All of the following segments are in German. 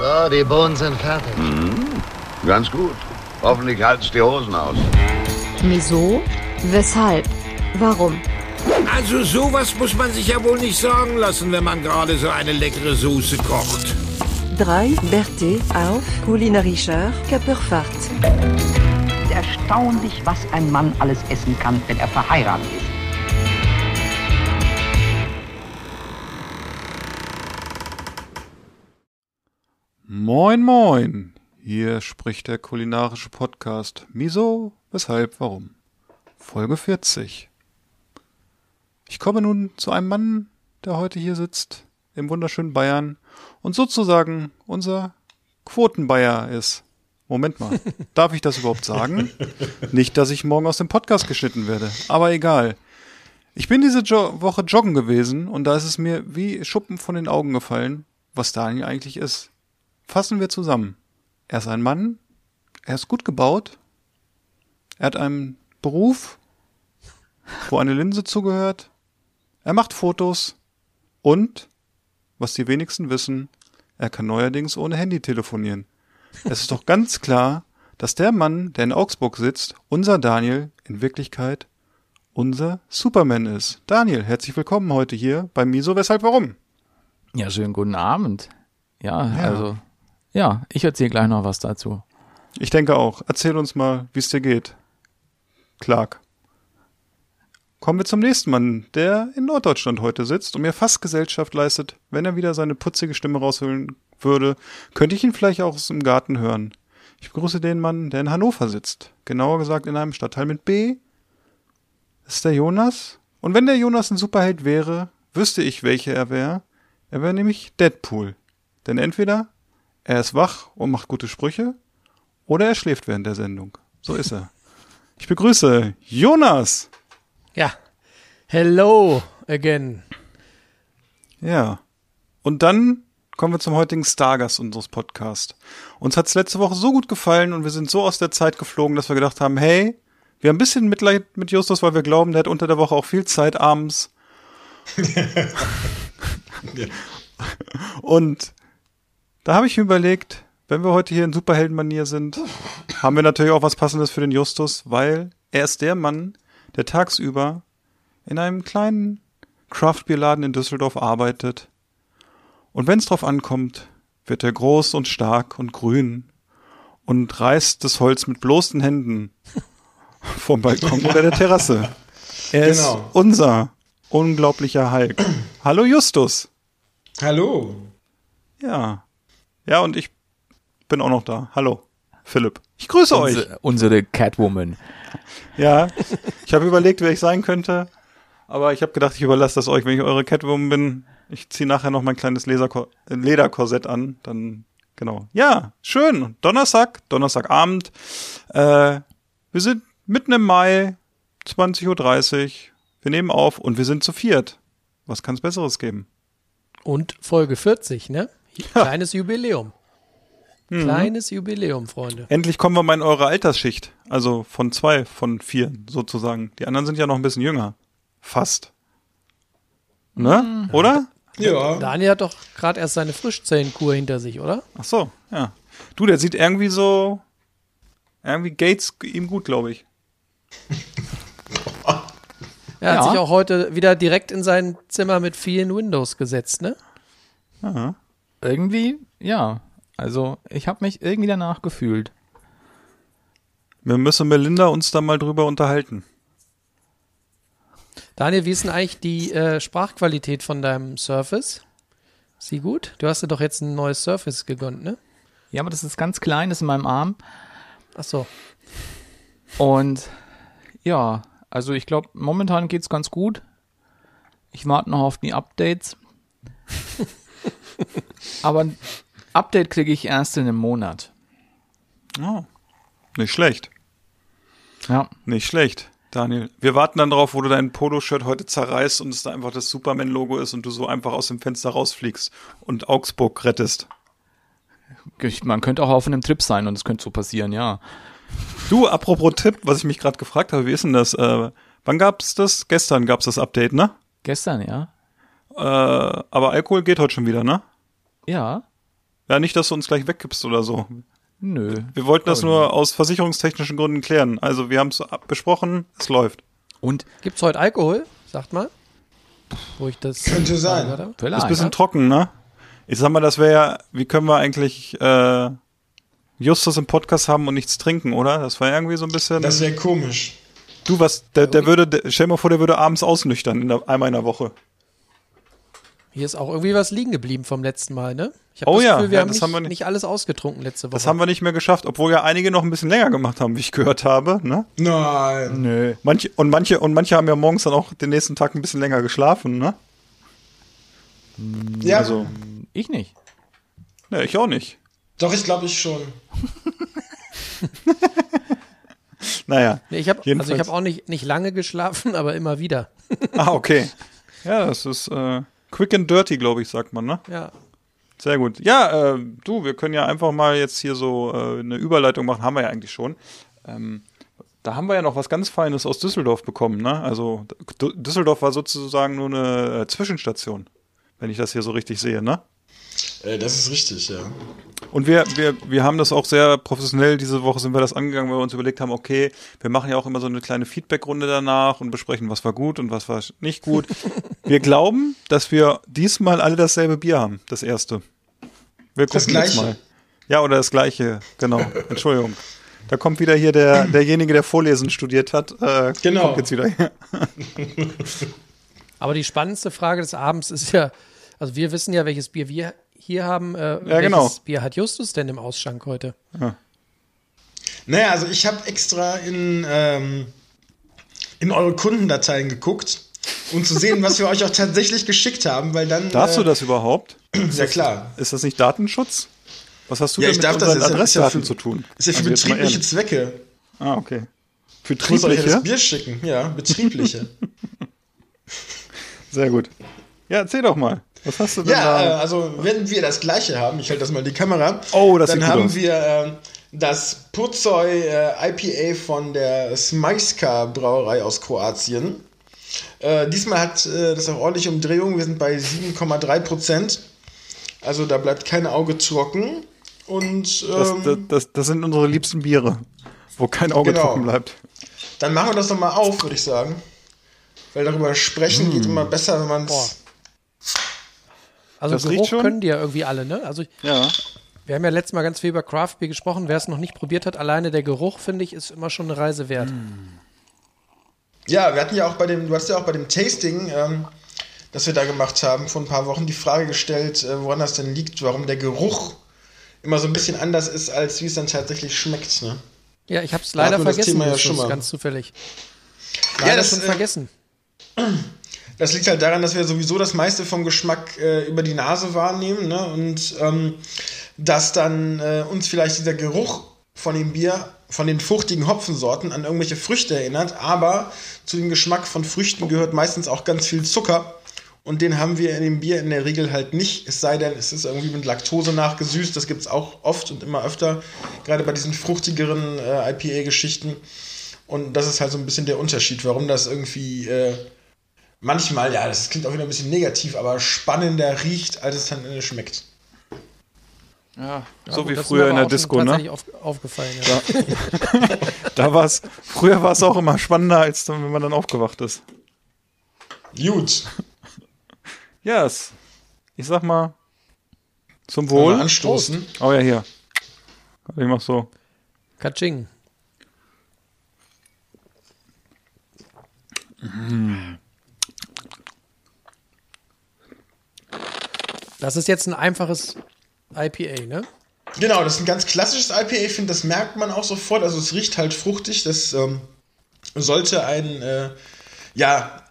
So, die Bohnen sind fertig. Ganz gut. Hoffentlich halt's die Hosen aus. Wieso? Weshalb? Warum? Also sowas muss man sich ja wohl nicht sagen lassen, wenn man gerade so eine leckere Soße kocht. 3. Berthe auf kulinarischer Körperfahrt. Erstaunlich, was ein Mann alles essen kann, wenn er verheiratet ist. Moin, moin. Hier spricht der kulinarische Podcast Miso, weshalb, warum. Folge 40. Ich komme nun zu einem Mann, der heute hier sitzt, im wunderschönen Bayern und sozusagen unser Quotenbayer ist. Moment mal, darf ich das überhaupt sagen? Nicht, dass ich morgen aus dem Podcast geschnitten werde, aber egal. Ich bin diese jo Woche joggen gewesen und da ist es mir wie Schuppen von den Augen gefallen, was Daniel eigentlich ist. Fassen wir zusammen. Er ist ein Mann, er ist gut gebaut, er hat einen Beruf, wo eine Linse zugehört, er macht Fotos und, was die wenigsten wissen, er kann neuerdings ohne Handy telefonieren. Es ist doch ganz klar, dass der Mann, der in Augsburg sitzt, unser Daniel, in Wirklichkeit unser Superman ist. Daniel, herzlich willkommen heute hier bei Miso, weshalb, warum? Ja, schönen guten Abend. Ja, Ja. also, ja, ich erzähle gleich noch was dazu. Ich denke auch. Erzähl uns mal, wie es dir geht. Clark. Kommen wir zum nächsten Mann, der in Norddeutschland heute sitzt und mir fast Gesellschaft leistet. Wenn er wieder seine putzige Stimme rausholen würde, könnte ich ihn vielleicht auch aus dem Garten hören. Ich begrüße den Mann, der in Hannover sitzt. Genauer gesagt in einem Stadtteil mit B. Das ist der Jonas. Und wenn der Jonas ein Superheld wäre, wüsste ich, welcher er wäre. Er wäre nämlich Deadpool. Denn entweder er ist wach und macht gute Sprüche, oder er schläft während der Sendung. So ist er. Ich begrüße Jonas. Ja. Hello again. Ja. Und dann kommen wir zum heutigen Stargast unseres Podcasts. Uns hat's letzte Woche so gut gefallen und wir sind so aus der Zeit geflogen, dass wir gedacht haben, hey, wir haben ein bisschen Mitleid mit Justus, weil wir glauben, der hat unter der Woche auch viel Zeit abends. Und da habe ich mir überlegt, wenn wir heute hier in Superheldenmanier sind, haben wir natürlich auch was Passendes für den Justus, weil er ist der Mann, der tagsüber in einem kleinen Craftbierladen in Düsseldorf arbeitet. Und wenn es drauf ankommt, wird er groß und stark und grün und reißt das Holz mit bloßen Händen vom Balkon oder der Terrasse. Er ist Genau. unser unglaublicher Hulk. Hallo Justus. Hallo. Ja. Ja, und ich bin auch noch da. Hallo, Philipp. Ich grüße euch. Unsere, Catwoman. Ja, ich habe überlegt, wer ich sein könnte, aber ich habe gedacht, ich überlasse das euch, wenn ich eure Catwoman bin. Ich ziehe nachher noch mein kleines äh, Lederkorsett an, dann genau. Ja, schön. Donnerstag, Donnerstagabend. Äh, wir sind mitten im Mai, 20.30 Uhr. Wir nehmen auf und wir sind zu viert. Was kann es Besseres geben? Und Folge 40, ne? Kleines Jubiläum. Kleines Jubiläum, Freunde. Endlich kommen wir mal in eure Altersschicht. Also von zwei, von vier sozusagen. Die anderen sind ja noch ein bisschen jünger. Fast. Ne? Oder? Ja. Daniel hat doch gerade erst seine Frischzellenkur hinter sich, oder? Ach so, ja. Du, der sieht irgendwie so. Irgendwie Gates ihm gut, glaube ich. Er hat Ja. sich auch heute wieder direkt in sein Zimmer mit vielen Windows gesetzt, ne? Aha. Irgendwie, ja. Also, ich habe mich irgendwie danach gefühlt. Wir müssen Melinda uns da mal drüber unterhalten. Daniel, wie ist denn eigentlich die äh, Sprachqualität von deinem Surface? Ist sie gut? Du hast dir doch jetzt ein neues Surface gegönnt, ne? Ja, aber das ist ganz klein, das ist in meinem Arm. Ach so. Und ja, also ich glaube, momentan geht's ganz gut. Ich warte noch auf die Updates. aber ein Update kriege ich erst in einem Monat. Oh. Nicht schlecht. Ja. Nicht schlecht, Daniel. Wir warten dann drauf, wo du dein Poloshirt heute zerreißt und es da einfach das Superman-Logo ist und du so einfach aus dem Fenster rausfliegst und Augsburg rettest. Man könnte auch auf einem Trip sein und es könnte so passieren, ja. Du, apropos Tipp, was ich mich gerade gefragt habe, wie ist denn das? Äh, wann gab's das? Gestern gab's das Update, ne? Gestern, ja. Äh, aber Alkohol geht heute schon wieder, ne? Ja. Ja, nicht, dass du uns gleich wegkippst oder so. Nö. Wir wollten das nur aus versicherungstechnischen Gründen klären. Also wir haben es besprochen, es läuft. Und Gibt's heute Alkohol? Sagt mal. Wo ich das. Könnte sein. Oder? Ist vielleicht. ein bisschen ja? trocken, ne? Ich sag mal, das wäre ja, wie können wir eigentlich äh, Justus im Podcast haben und nichts trinken, oder? Das war irgendwie so ein bisschen. Das wäre komisch. du was, der, der würde, der, stell dir mal vor, der würde abends ausnüchtern in der, einmal in der Woche. Hier ist auch irgendwie was liegen geblieben vom letzten Mal, ne? Ich hab Oh das ja, Gefühl, wir ja, haben, das nicht, haben wir nicht- nicht alles ausgetrunken letzte Woche. Das haben wir nicht mehr geschafft, obwohl ja einige noch ein bisschen länger gemacht haben, wie ich gehört habe, ne? Nein. Nö. Manche, und manche, und manche haben ja morgens dann auch den nächsten Tag ein bisschen länger geschlafen, ne? Ja, Also, Ich nicht. ne, ich auch nicht. doch, ich glaube ich schon. Naja. Nee, ich habe also ich habe auch nicht, nicht lange geschlafen, aber immer wieder. Ah, okay. Ja, das ist äh, quick and dirty, glaube ich, sagt man, ne? Ja. Sehr gut. Ja, äh, du, wir können ja einfach mal jetzt hier so äh, eine Überleitung machen, haben wir ja eigentlich schon. Ähm, da haben wir ja noch was ganz Feines aus Düsseldorf bekommen, ne? Also D Düsseldorf war sozusagen nur eine äh, Zwischenstation, wenn ich das hier so richtig sehe, ne? Äh, das ist richtig, ja. Und wir, wir, wir haben das auch sehr professionell, diese Woche sind wir das angegangen, weil wir uns überlegt haben, okay, wir machen ja auch immer so eine kleine Feedbackrunde danach und besprechen, was war gut und was war nicht gut. wir glauben, dass wir diesmal alle dasselbe Bier haben, das erste. Wir Das gucken jetzt gleiche. mal. Ja, oder das gleiche, genau. Entschuldigung. Da kommt wieder hier der, derjenige, der Vorlesen studiert hat. Äh, Genau. Kommt jetzt wieder hier. Aber die spannendste Frage des Abends ist ja, also wir wissen ja, welches Bier wir hier haben. Äh, welches genau. Bier hat Justus denn im Ausschank heute? Naja, also ich habe extra in, ähm, in eure Kundendateien geguckt, um zu sehen, was wir euch auch tatsächlich geschickt haben, weil dann. Darfst äh, du das überhaupt? Ist ja klar. Ist das nicht Datenschutz? Was hast du Ja, denn ich mit darf das, unseren ist ja- ist ja Adressdaten für- zu tun? Ist ja für Also betriebliche. Zwecke. Ah, okay. Für Ich euch ja das betriebliche? Bier schicken. Ja, betriebliche. Sehr gut. Ja, erzähl doch mal. Was hast du denn ja, äh, da? also wenn wir das gleiche haben, ich halte das mal in die Kamera. Oh, das Dann sieht gut haben aus. wir äh, das Purzoi äh, IPA von der Smajska Brauerei aus Kroatien. Äh, diesmal hat äh, das auch ordentliche Umdrehungen. Wir sind bei 7,3 Prozent. Also da bleibt kein Auge trocken. Und das, ähm, das, das, das sind unsere liebsten Biere, wo kein Auge Genau. trocken bleibt. dann machen wir das doch mal auf, würde ich sagen. Weil darüber sprechen Mm. geht immer besser, wenn man es. Also Das Geruch schon? können die ja irgendwie alle, ne? Also Ja. wir haben ja letztes Mal ganz viel über Craft Beer gesprochen. Wer es noch nicht probiert hat, alleine der Geruch, finde ich, ist immer schon eine Reise wert. Ja, wir hatten ja auch bei dem, du hast ja auch bei dem Tasting, ähm, das wir da gemacht haben, vor ein paar Wochen die Frage gestellt, äh, woran das denn liegt, warum der Geruch immer so ein bisschen anders ist, als wie es dann tatsächlich schmeckt. Ne? Ja, ich habe es leider wir das vergessen, Thema ja schon mal. ganz zufällig. Ja, Leider das, schon äh, vergessen. Das liegt halt daran, dass wir sowieso das meiste vom Geschmack äh, über die Nase wahrnehmen ne? und ähm, dass dann äh, uns vielleicht dieser Geruch von dem Bier, von den fruchtigen Hopfensorten an irgendwelche Früchte erinnert, aber zu dem Geschmack von Früchten gehört meistens auch ganz viel Zucker. Und den haben wir in dem Bier in der Regel halt nicht, es sei denn, es ist irgendwie mit Laktose nachgesüßt, das gibt es auch oft und immer öfter, gerade bei diesen fruchtigeren äh, IPA-Geschichten und das ist halt so ein bisschen der Unterschied, warum das irgendwie... Äh, manchmal, ja, das klingt auch wieder ein bisschen negativ, aber spannender riecht, als es dann äh, schmeckt. Ja, so gut, wie früher in der Disco, ne? Auf, aufgefallen, ja. Da war es, früher war es auch immer spannender, als dann, wenn man dann aufgewacht ist. Gut. Yes. Ich sag mal, zum Wohl. wir anstoßen. Oh ja, hier. Ich mach so. Katsching. Das ist jetzt ein einfaches IPA, ne? Genau, das ist ein ganz klassisches IPA. Ich finde, das merkt man auch sofort. Also es riecht halt fruchtig. Das ähm, sollte ein, äh, ja,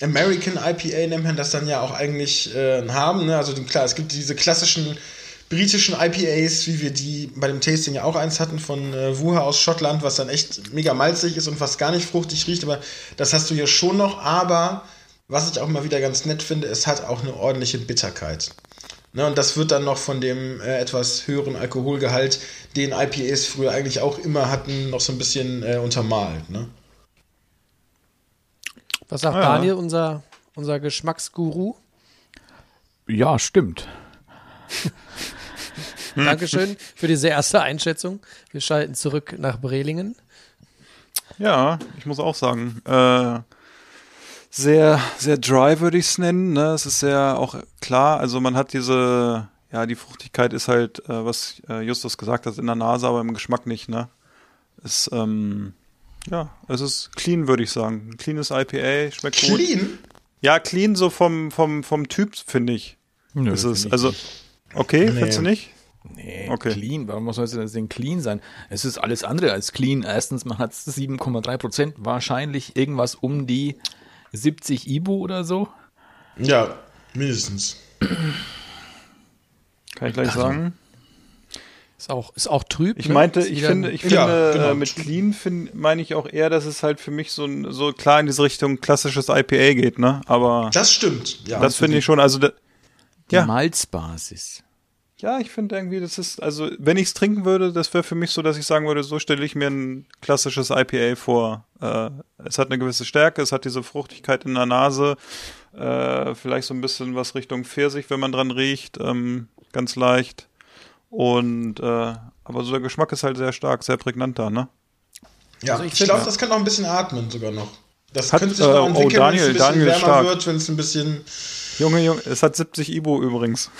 American IPA nennt man das dann ja auch eigentlich äh, haben. Ne? Also klar, es gibt diese klassischen britischen IPAs, wie wir die bei dem Tasting ja auch eins hatten von äh, Wuha aus Schottland, was dann echt mega malzig ist und fast gar nicht fruchtig riecht. Aber das hast du hier schon noch. Aber was ich auch mal wieder ganz nett finde, es hat auch eine ordentliche Bitterkeit. Ne, und das wird dann noch von dem äh, etwas höheren Alkoholgehalt, den IPAs früher eigentlich auch immer hatten, noch so ein bisschen äh, untermalt. Ne? Was sagt Ja. Daniel, unser, unser Geschmacksguru? Ja, stimmt. Dankeschön für diese erste Einschätzung. Wir schalten zurück nach Brelingen. Ja, ich muss auch sagen, äh, sehr, sehr dry würde ich es nennen. Ne? Es ist sehr auch klar, also man hat diese, ja, die Fruchtigkeit ist halt, äh, was äh, Justus gesagt hat, in der Nase, aber im Geschmack nicht, ne? Ist, ähm, ja, es ist clean, würde ich sagen. Ein cleanes IPA, schmeckt gut. Clean? Ja, clean so vom, vom, vom Typ, finde ich. Nö, ist find es. ich Also, nicht. okay, findest du nicht? Nee, Okay. clean. Warum soll es denn das Ding clean sein? Es ist alles andere als clean. Erstens, man hat 7,3 Prozent, wahrscheinlich irgendwas um die 70 Ibu oder so. Ja, mindestens. Kann ich gleich sagen. Ist auch, ist auch trüb. Ich ne? meinte, Ist ich finde, ich finde, Ja, genau. äh, mit clean find, meine ich auch eher, dass es halt für mich so, so klar in diese Richtung klassisches IPA geht, ne? Aber Das stimmt. Ja, das finde ich schon, also da, Die Ja. Malzbasis. Ja, ich finde irgendwie, das ist, also wenn ich es trinken würde, das wäre für mich so, dass ich sagen würde, so stelle ich mir ein klassisches IPA vor. Äh, es hat eine gewisse Stärke, es hat diese Fruchtigkeit in der Nase, äh, vielleicht so ein bisschen was Richtung Pfirsich, wenn man dran riecht, ähm, ganz leicht. Und äh, aber so der Geschmack ist halt sehr stark, sehr prägnant da, ne? Ja, Also ich ich, glaube, das kann auch ein bisschen atmen sogar noch. Das Hat, könnte sich äh, noch oh, entwickeln, Daniel, wenn es ein bisschen Daniel ist wärmer stark. wird, wenn es ein bisschen. Junge, Junge, es hat 70 Ibo übrigens.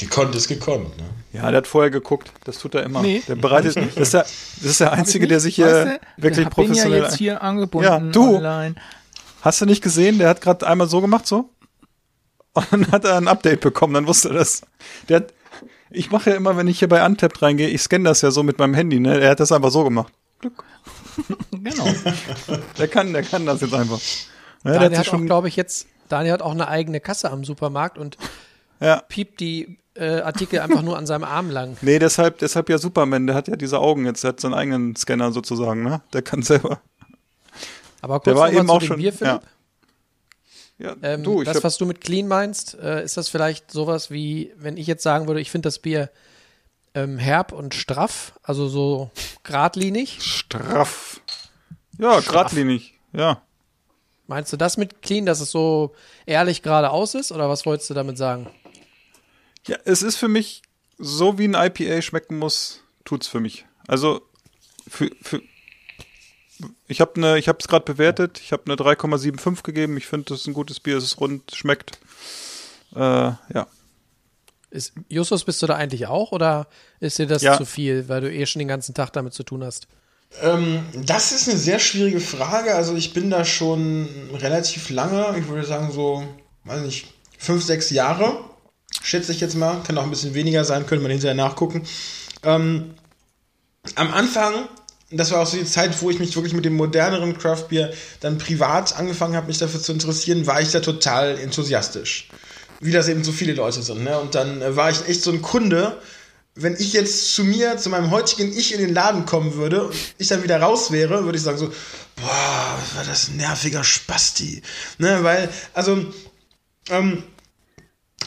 Gekonnt ist gekonnt, ne? Ja, der hat vorher geguckt. Das tut er immer. Nee, der bereitet. Das ist der, das ist der Einzige, der sich hier Weißt du, wirklich ich bin professionell. ja jetzt hier angebunden Ja, du. online. Hast du nicht gesehen? Der hat gerade einmal so gemacht, so. Und dann hat er ein Update bekommen, dann wusste er das. Der hat, ich mache ja immer, wenn ich hier bei Untapped reingehe, ich scanne das ja so mit meinem Handy, ne? Er hat das einfach so gemacht. Glück. Genau. Der kann, der kann das jetzt einfach. Ja, der Daniel hat hat auch, schon, glaube ich, jetzt, Daniel hat auch eine eigene Kasse am Supermarkt und ja. piept die äh, Artikel einfach nur an seinem Arm lang. Nee, deshalb, deshalb ja Superman, der hat ja diese Augen jetzt, der hat seinen eigenen Scanner sozusagen, ne? Der kann selber. Aber kurz Der war eben auch dem schon. Bier, Philipp. ja. Ja, Ähm, du, das, was du mit clean meinst, äh, ist das vielleicht sowas wie, wenn ich jetzt sagen würde, ich finde das Bier ähm, herb und straff, also so geradlinig. straff. Ja, geradlinig. Ja. Meinst du das mit clean, dass es so ehrlich geradeaus ist oder was wolltest du damit sagen? Ja, es ist für mich so, wie ein IPA schmecken muss, tut's für mich. Also für, für ich habe eine, ich habe es gerade bewertet. Ich habe eine 3,75 gegeben. Ich finde, das ist ein gutes Bier. Es ist rund, schmeckt. Äh, ja, Ist, Justus, bist du da eigentlich auch oder ist dir das Ja. zu viel, weil du eh schon den ganzen Tag damit zu tun hast? Ähm, das ist eine sehr schwierige Frage. Also ich bin da schon relativ lange, ich würde sagen so, weiß nicht, fünf, sechs Jahre, schätze ich jetzt mal. Kann auch ein bisschen weniger sein, könnte man hinterher nachgucken. Ähm, am Anfang, das war auch so die Zeit, wo ich mich wirklich mit dem moderneren Craft Beer dann privat angefangen habe, mich dafür zu interessieren, war ich da total enthusiastisch. Wie das eben so viele Leute sind. Ne? Und dann äh, war ich echt so ein Kunde, wenn ich jetzt zu mir, zu meinem heutigen Ich in den Laden kommen würde und ich dann wieder raus wäre, würde ich sagen so, boah, was war das ein nerviger Spasti. Ne, weil, also, ähm,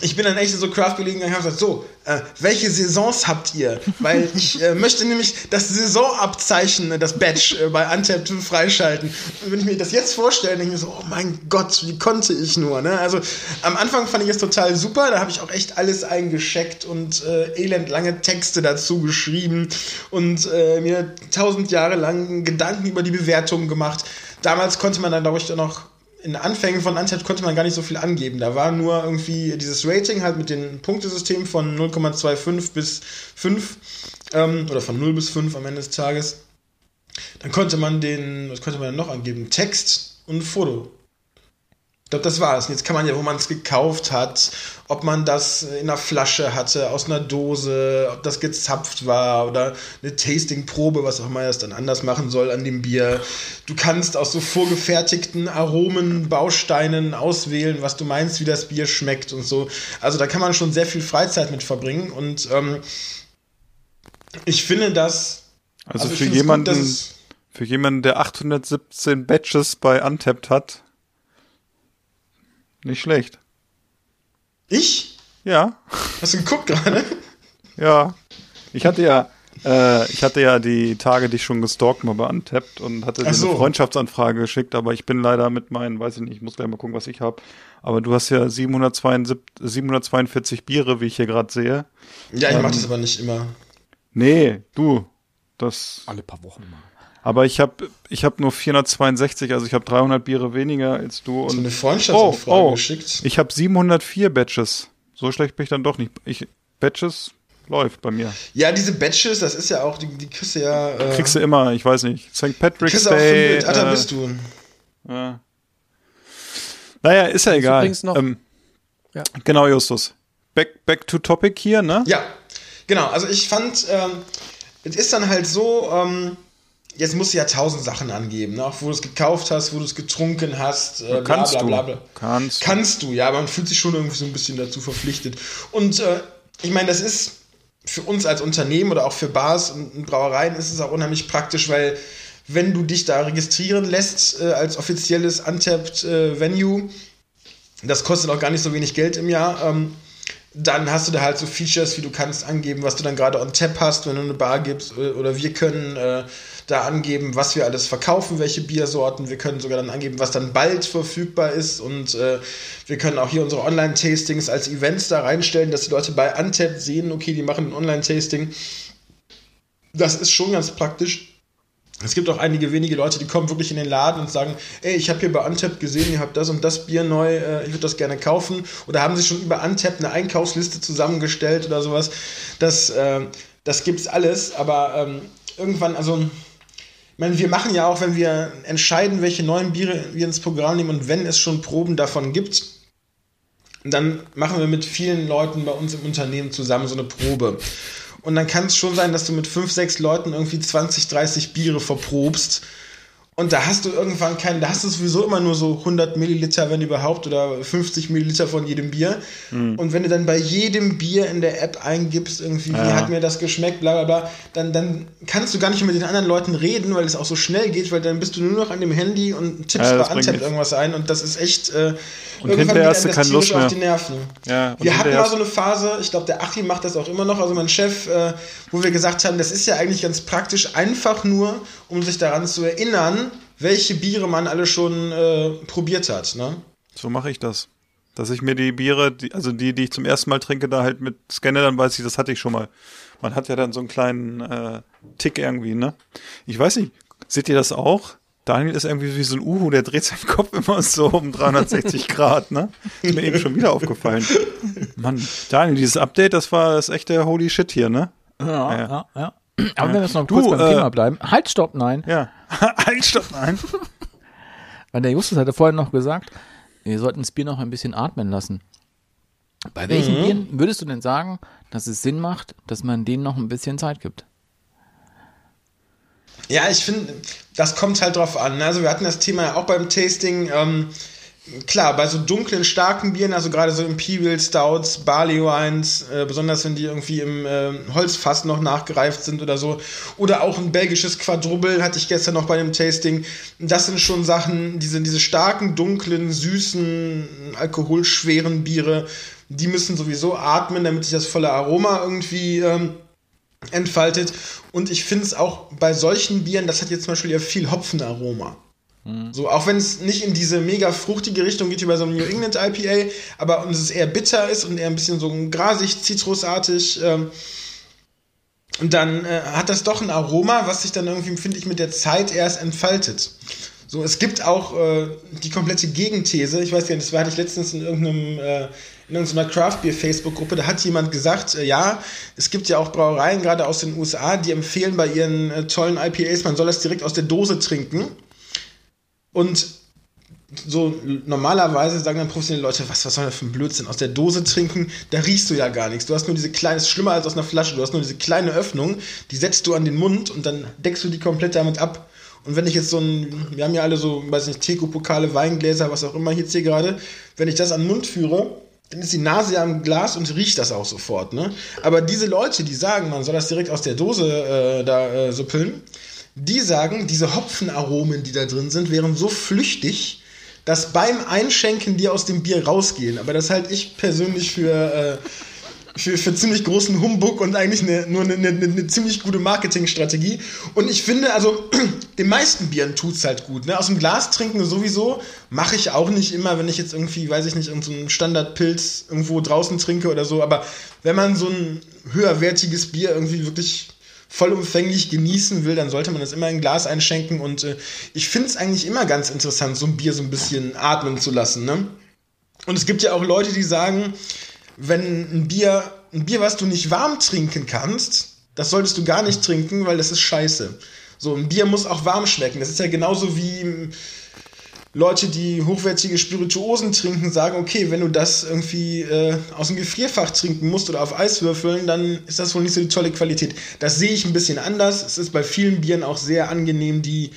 ich bin dann echt in so Craft gelegen und habe gesagt, so, äh, welche Saisons habt ihr? Weil ich äh, möchte nämlich das Saisonabzeichen, äh, das Badge äh, bei Untapped freischalten. Und wenn ich mir das jetzt vorstelle, denke ich mir so, oh mein Gott, wie konnte ich nur? Ne? Also am Anfang fand ich es total super, da habe ich auch echt alles eingescheckt und äh, elendlange Texte dazu geschrieben und äh, mir tausend Jahre lang Gedanken über die Bewertungen gemacht. Damals konnte man dann, glaube ich, noch in Anfängen von Untapped konnte man gar nicht so viel angeben. Da war nur irgendwie dieses Rating halt mit dem Punktesystem von 0,25 bis 5 ähm, oder von 0 bis 5 am Ende des Tages. Dann konnte man den, was konnte man denn noch angeben? Text und Foto. Ich glaube, das war es. Und jetzt kann man ja, wo man es gekauft hat, ob man das in einer Flasche hatte, aus einer Dose, ob das gezapft war oder eine Tastingprobe, was auch immer das dann anders machen soll an dem Bier. Du kannst aus so vorgefertigten Aromen, Bausteinen auswählen, was du meinst, wie das Bier schmeckt und so. Also da kann man schon sehr viel Freizeit mit verbringen und ähm, ich finde das. also, ich für jemanden, Gut, für jemanden, der 817 Batches bei Untapped hat, nicht schlecht. ich? Ja, Hast du geguckt gerade? ja. Ich hatte ja, Äh, ich hatte ja die Tage dich schon gestalkt mal bei Untapped und hatte dir so. eine Freundschaftsanfrage geschickt, aber ich bin leider mit meinen, weiß ich nicht, ich muss gleich mal gucken, was ich habe. Aber du hast ja 772, 742 Biere, wie ich hier gerade sehe. Ja, ich Ähm, mach das aber nicht immer. Nee, du. Das. Alle paar Wochen mal. Aber ich habe ich hab nur 462, also ich habe 300 Biere weniger als du. So Und eine Freundschaftsanfrage oh, oh, geschickt. ich habe 704 Batches. So schlecht bin ich dann doch nicht. Ich, Batches läuft bei mir. Ja, diese Batches, das ist ja auch, die, die kriegst du ja. Äh, Kriegst du immer, ich weiß nicht. St. Patrick's auch Day. fünf, ah, da äh, bist du. Ja. Naja, ist ja egal. übrigens noch- ähm, Ja. Genau, Justus. Back, back to topic hier, ne? Ja, genau. Also ich fand, ähm, es ist dann halt so, ähm, jetzt musst du ja tausend Sachen angeben, ne? auch wo du es gekauft hast, wo du es getrunken hast, äh, bla, Kannst bla, du. bla, bla. Kannst du. Kannst du, ja, aber man fühlt sich schon irgendwie so ein bisschen dazu verpflichtet. Und äh, ich meine, das ist für uns als Unternehmen oder auch für Bars und und Brauereien ist es auch unheimlich praktisch, weil wenn du dich da registrieren lässt äh, als offizielles Untapped äh, Venue, das kostet auch gar nicht so wenig Geld im Jahr, ähm, dann hast du da halt so Features, wie du kannst angeben, was du dann gerade on tap hast, wenn du eine Bar gibst, äh, oder wir können äh, da angeben, was wir alles verkaufen, welche Biersorten. Wir können sogar dann angeben, was dann bald verfügbar ist und äh, wir können auch hier unsere Online-Tastings als Events da reinstellen, dass die Leute bei Untap sehen, okay, die machen ein Online-Tasting. Das ist schon ganz praktisch. Es gibt auch einige wenige Leute, die kommen wirklich in den Laden und sagen, ey, ich habe hier bei Untap gesehen, ihr habt das und das Bier neu, äh, ich würde das gerne kaufen. Oder haben sich schon über Untap eine Einkaufsliste zusammengestellt oder sowas. Das, äh, das gibt's alles, aber ähm, irgendwann, also, ich meine, wir machen ja auch, wenn wir entscheiden, welche neuen Biere wir ins Programm nehmen und wenn es schon Proben davon gibt, dann machen wir mit vielen Leuten bei uns im Unternehmen zusammen so eine Probe. Und dann kann es schon sein, dass du mit fünf, sechs Leuten irgendwie 20, 30 Biere verprobst. Und da hast du irgendwann keinen, da hast du sowieso immer nur so 100 Milliliter, wenn überhaupt, oder 50 Milliliter von jedem Bier. Und wenn du dann bei jedem Bier in der App eingibst, irgendwie, wie Ja. hat mir das geschmeckt, bla bla bla, dann, dann kannst du gar nicht mehr mit den anderen Leuten reden, weil es auch so schnell geht, weil dann bist du nur noch an dem Handy und tippst Ja, bei Untapped irgendwas ein und das ist echt, äh, Und irgendwann hast du keine Lust tierisch auf mehr. die Nerven. Ja, und Wir hatten mal so eine Phase, ich glaube, der Achim macht das auch immer noch, also mein Chef, äh, wo wir gesagt haben, das ist ja eigentlich ganz praktisch, einfach nur, um sich daran zu erinnern, welche Biere man alle schon äh, probiert hat. Ne? So mache ich das. Dass ich mir die Biere, die, also die, die ich zum ersten Mal trinke, da halt mit scanne, dann weiß ich, das hatte ich schon mal. Man hat ja dann so einen kleinen äh, Tick irgendwie, ne? Ich weiß nicht, seht ihr das auch? Daniel ist irgendwie wie so ein Uhu, der dreht seinen Kopf immer so um 360 Grad, ne? Ist mir eben schon wieder aufgefallen. Mann, Daniel, dieses Update, das war das echte Holy Shit hier, ne? Ja, Ja. ja, ja. Aber wenn wir jetzt noch Du, kurz beim äh, Thema bleiben. Halt, stopp, nein. Ja. stopp, nein. Weil der Justus hatte vorhin noch gesagt, wir sollten das Bier noch ein bisschen atmen lassen. Bei welchen Mhm. Bieren würdest du denn sagen, dass es Sinn macht, dass man denen noch ein bisschen Zeit gibt? Ja, ich finde, das kommt halt drauf an. Also wir hatten das Thema ja auch beim Tasting. Ähm, klar, bei so dunklen, starken Bieren, also gerade so Imperial Stouts, Barley Wines, äh, besonders wenn die irgendwie im äh, Holzfass noch nachgereift sind oder so. Oder auch ein belgisches Quadrubbel hatte ich gestern noch bei dem Tasting. Das sind schon Sachen, diese, diese starken, dunklen, süßen, alkoholschweren Biere, die müssen sowieso atmen, damit sich das volle Aroma irgendwie ähm, entfaltet. Und ich finde es auch bei solchen Bieren, das hat jetzt zum Beispiel ja viel Hopfenaroma. So, auch wenn es nicht in diese mega fruchtige Richtung geht wie bei so einem New England IPA, aber und es eher bitter ist und eher ein bisschen so grasig, zitrusartig, ähm, dann äh, hat das doch ein Aroma, was sich dann irgendwie, finde ich, mit der Zeit erst entfaltet. So, es gibt auch äh, die komplette Gegenthese. Ich weiß gar nicht, das hatte ich letztens in irgendeinem äh, in irgendeiner Craft Beer Facebook Gruppe. Da hat jemand gesagt, äh, ja, es gibt ja auch Brauereien gerade aus den USA, die empfehlen bei ihren äh, tollen IPAs, man soll das direkt aus der Dose trinken. Und so normalerweise sagen dann professionelle Leute, was, was soll das für ein Blödsinn, aus der Dose trinken, da riechst du ja gar nichts. Du hast nur diese kleine, ist schlimmer als aus einer Flasche, du hast nur diese kleine Öffnung, die setzt du an den Mund und dann deckst du die komplett damit ab. Und wenn ich jetzt so ein, wir haben ja alle so, weiß nicht, Teko-Pokale, Weingläser, was auch immer jetzt hier gerade, wenn ich das an den Mund führe, dann ist die Nase ja am Glas und riecht das auch sofort, ne? Aber diese Leute, die sagen, man soll das direkt aus der Dose äh, da äh, suppeln, die sagen, diese Hopfenaromen, die da drin sind, wären so flüchtig, dass beim Einschenken die aus dem Bier rausgehen. Aber das halte ich persönlich für, äh, für, für ziemlich großen Humbug und eigentlich eine, nur eine, eine, eine ziemlich gute Marketingstrategie. Und ich finde, also den meisten Bieren tut's halt gut. Ne? Aus dem Glas trinken sowieso mache ich auch nicht immer, wenn ich jetzt irgendwie, weiß ich nicht, irgendeinen so Standardpilz irgendwo draußen trinke oder so. Aber wenn man so ein höherwertiges Bier irgendwie wirklich vollumfänglich genießen will, dann sollte man das immer in ein Glas einschenken. Und äh, ich finde es eigentlich immer ganz interessant, so ein Bier so ein bisschen atmen zu lassen. Ne? Und es gibt ja auch Leute, die sagen, wenn ein Bier, ein Bier, was du nicht warm trinken kannst, das solltest du gar nicht trinken, weil das ist scheiße. So, ein Bier muss auch warm schmecken. Das ist ja genauso wie Leute, die hochwertige Spirituosen trinken, sagen, okay, wenn du das irgendwie äh, aus dem Gefrierfach trinken musst oder auf Eis würfeln, dann ist das wohl nicht so die tolle Qualität. Das sehe ich ein bisschen anders. Es ist bei vielen Bieren auch sehr angenehm, die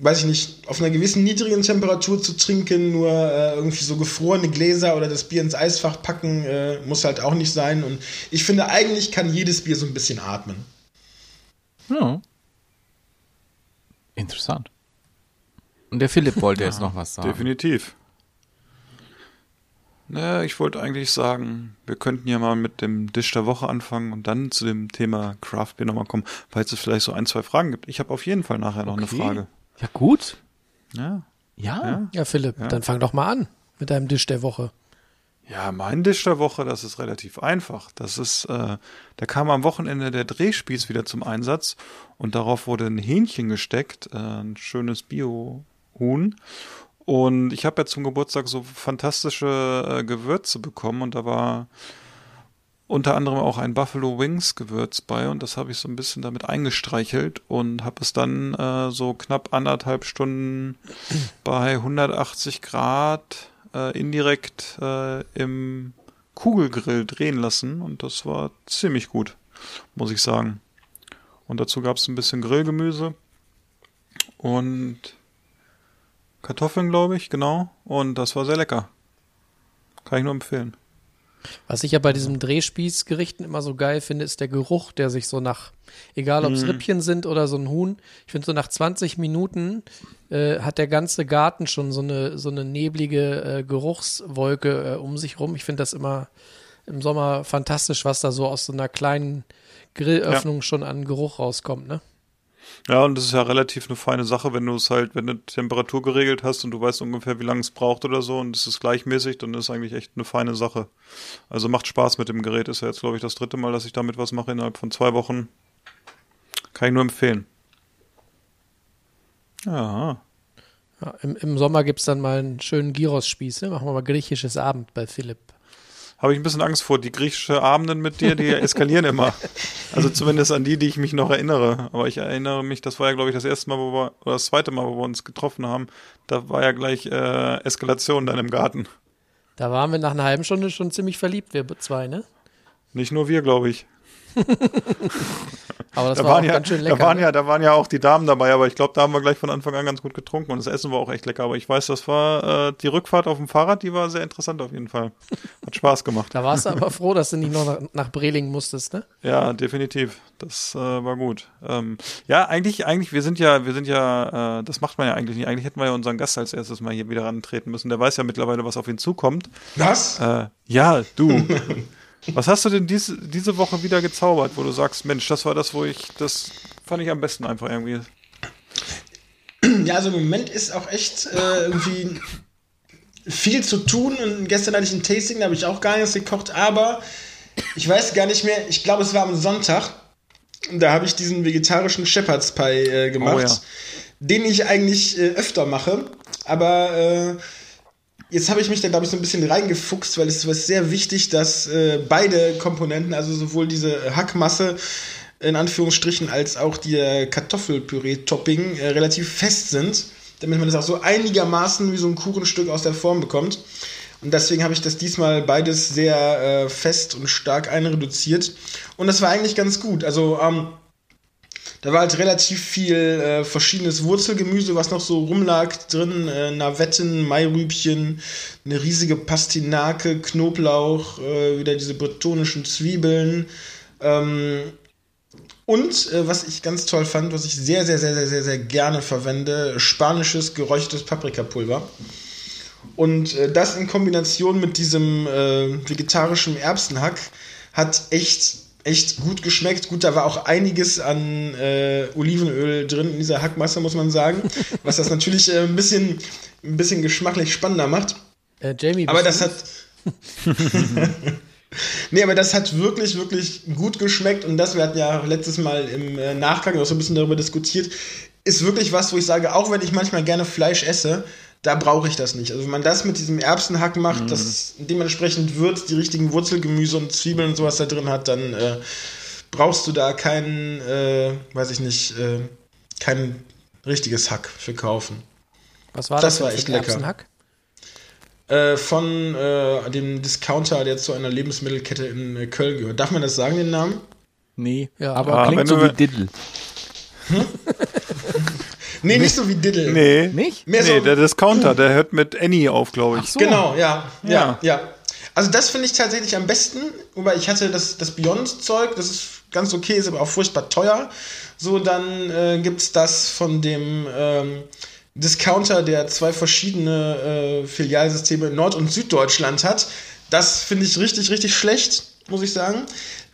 weiß ich nicht, auf einer gewissen niedrigen Temperatur zu trinken, nur äh, irgendwie so gefrorene Gläser oder das Bier ins Eisfach packen, äh, muss halt auch nicht sein. Und ich finde, eigentlich kann jedes Bier so ein bisschen atmen. Ja. Interessant. Und der Philipp wollte jetzt noch was sagen. Definitiv. Naja, ich wollte eigentlich sagen, wir könnten ja mal mit dem Dish der Woche anfangen und dann zu dem Thema Craft Beer nochmal kommen, falls es vielleicht so ein, zwei Fragen gibt. Ich habe auf jeden Fall nachher noch Okay. eine Frage. Ja, gut. Ja. Ja. Ja, Philipp, Ja. dann fang doch mal an mit deinem Dish der Woche. Ja, mein Dish der Woche, das ist relativ einfach. Das ist, äh, da kam am Wochenende der Drehspieß wieder zum Einsatz und darauf wurde ein Hähnchen gesteckt, äh, ein schönes Bio-Huhn. Und ich habe ja zum Geburtstag so fantastische äh, Gewürze bekommen und da war unter anderem auch ein Buffalo Wings Gewürz bei und das habe ich so ein bisschen damit eingestreichelt und habe es dann äh, so knapp anderthalb Stunden bei 180 Grad äh, indirekt äh, im Kugelgrill drehen lassen und das war ziemlich gut, muss ich sagen. Und dazu gab es ein bisschen Grillgemüse und Kartoffeln, glaube ich, genau. Und das war sehr lecker. Kann ich nur empfehlen. Was ich ja bei diesem Drehspießgerichten immer so geil finde, ist der Geruch, der sich so nach, egal ob es Mhm. Rippchen sind oder so ein Huhn, ich finde so nach 20 Minuten äh, hat der ganze Garten schon so eine, so eine neblige äh, Geruchswolke äh, um sich rum. Ich finde das immer im Sommer fantastisch, was da so aus so einer kleinen Grillöffnung schon an Geruch rauskommt, ne? Ja, und das ist ja relativ eine feine Sache, wenn du es halt, wenn du Temperatur geregelt hast und du weißt ungefähr, wie lange es braucht oder so und es ist gleichmäßig, dann ist es eigentlich echt eine feine Sache. Also macht Spaß mit dem Gerät. Ist ja jetzt, glaube ich, das dritte Mal, dass ich damit was mache innerhalb von zwei Wochen. Kann ich nur empfehlen. Ja. Ja, im, Im Sommer gibt es dann mal einen schönen Gyros-Spieß, ne? Machen wir mal griechisches Abend bei Philipp. Habe ich ein bisschen Angst vor. Die griechische Abenden mit dir, die eskalieren immer. Also zumindest an die, die ich mich noch erinnere. Aber ich erinnere mich, das war ja, glaube ich, das erste Mal, wo wir, oder das zweite Mal, wo wir uns getroffen haben. Da war ja gleich äh, Eskalation dann im Garten. Da waren wir nach einer halben Stunde schon ziemlich verliebt, wir zwei, ne? Nicht nur wir, glaube ich. Aber das da war waren auch ja, ganz schön lecker. Da waren, ne? ja, da waren ja auch die Damen dabei, aber ich glaube, da haben wir gleich von Anfang an ganz gut getrunken und das Essen war auch echt lecker. Aber ich weiß, das war äh, die Rückfahrt auf dem Fahrrad, die war sehr interessant auf jeden Fall. Hat Spaß gemacht. Da warst du aber froh, dass du nicht noch nach, nach Breling musstest, ne? Ja, definitiv. Das äh, war gut. Ähm, ja, eigentlich, eigentlich, wir sind ja, wir sind ja, äh, das macht man ja eigentlich nicht. Eigentlich hätten wir ja unseren Gast als erstes mal hier wieder rantreten müssen. Der weiß ja mittlerweile, was auf ihn zukommt. Was? Äh, ja, du. was hast du denn diese, diese Woche wieder gezaubert, wo du sagst, Mensch, das war das, wo ich, das fand ich am besten einfach irgendwie. Ja, also im Moment ist auch echt äh, irgendwie viel zu tun und gestern hatte ich ein Tasting, da habe ich auch gar nichts gekocht, aber ich weiß gar nicht mehr, ich glaube es war am Sonntag, da habe ich diesen vegetarischen Shepherd's Pie äh, gemacht, Oh ja. den ich eigentlich äh, öfter mache, aber äh, jetzt habe ich mich da glaube ich so ein bisschen reingefuchst, weil es ist sehr wichtig, dass äh, beide Komponenten, also sowohl diese Hackmasse in Anführungsstrichen als auch die Kartoffelpüree-Topping äh, relativ fest sind, damit man das auch so einigermaßen wie so ein Kuchenstück aus der Form bekommt. Und deswegen habe ich das diesmal beides sehr äh, fest und stark einreduziert. Und das war eigentlich ganz gut. Also ähm, da war halt relativ viel äh, verschiedenes Wurzelgemüse, was noch so rumlag drin. Äh, Navetten, Mairübchen, eine riesige Pastinake, Knoblauch, äh, wieder diese bretonischen Zwiebeln. Ähm, und äh, was ich ganz toll fand, was ich sehr, sehr, sehr, sehr, sehr, sehr gerne verwende, spanisches geräuchertes Paprikapulver. Und äh, das in Kombination mit diesem äh, vegetarischen Erbsenhack hat echt echt gut geschmeckt. Gut, da war auch einiges an äh, Olivenöl drin in dieser Hackmasse, muss man sagen, was das natürlich äh, ein bisschen ein bisschen geschmacklich spannender macht. Äh, Jamie, Aber das hat. nee, aber das hat wirklich, wirklich gut geschmeckt und das, wir hatten ja letztes Mal im äh, Nachgang auch so ein bisschen darüber diskutiert, ist wirklich was, wo ich sage, auch wenn ich manchmal gerne Fleisch esse, da brauche ich das nicht. Also wenn man das mit diesem Erbsenhack macht, das dementsprechend würzt, die richtigen Wurzelgemüse und Zwiebeln und sowas da drin hat, dann äh, brauchst du da kein, äh, weiß ich nicht, äh, kein richtiges Hack für kaufen. Was war das das, war echt ein lecker. Erbsenhack? Äh, von äh, dem Discounter, der zu einer Lebensmittelkette in äh, Köln gehört. Darf man das sagen, den Namen? Nee, Ja. aber Ah, klingt so wie Diddle. Nee, nicht so wie Diddle. Nee. Nicht? Mehr nee, so- der Discounter, der hört mit Annie auf, glaube ich. so. Genau, ja. Ja, Ja. ja. Also das finde ich tatsächlich am besten, wobei ich hatte das, das Beyond-Zeug, das ist ganz okay, ist aber auch furchtbar teuer. So, dann äh, gibt es das von dem ähm, Discounter, der zwei verschiedene äh, Filialsysteme in Nord- und Süddeutschland hat. Das finde ich richtig, richtig schlecht, muss ich sagen.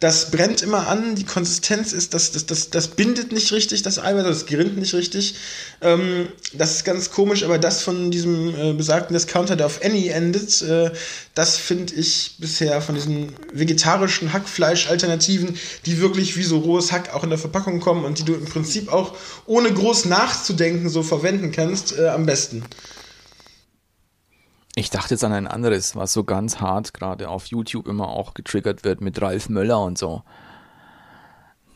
Das brennt immer an, die Konsistenz ist, das, das, das, das bindet nicht richtig, das Eiweiß, das gerinnt nicht richtig. Ähm, das ist ganz komisch, aber das von diesem äh, besagten Discounter, der auf Any endet, äh, das finde ich bisher von diesen vegetarischen Hackfleisch-Alternativen, die wirklich wie so rohes Hack auch in der Verpackung kommen und die du im Prinzip auch ohne groß nachzudenken so verwenden kannst, äh, am besten. Ich dachte jetzt an ein anderes, was so ganz hart gerade auf YouTube immer auch getriggert wird mit Ralf Möller und so.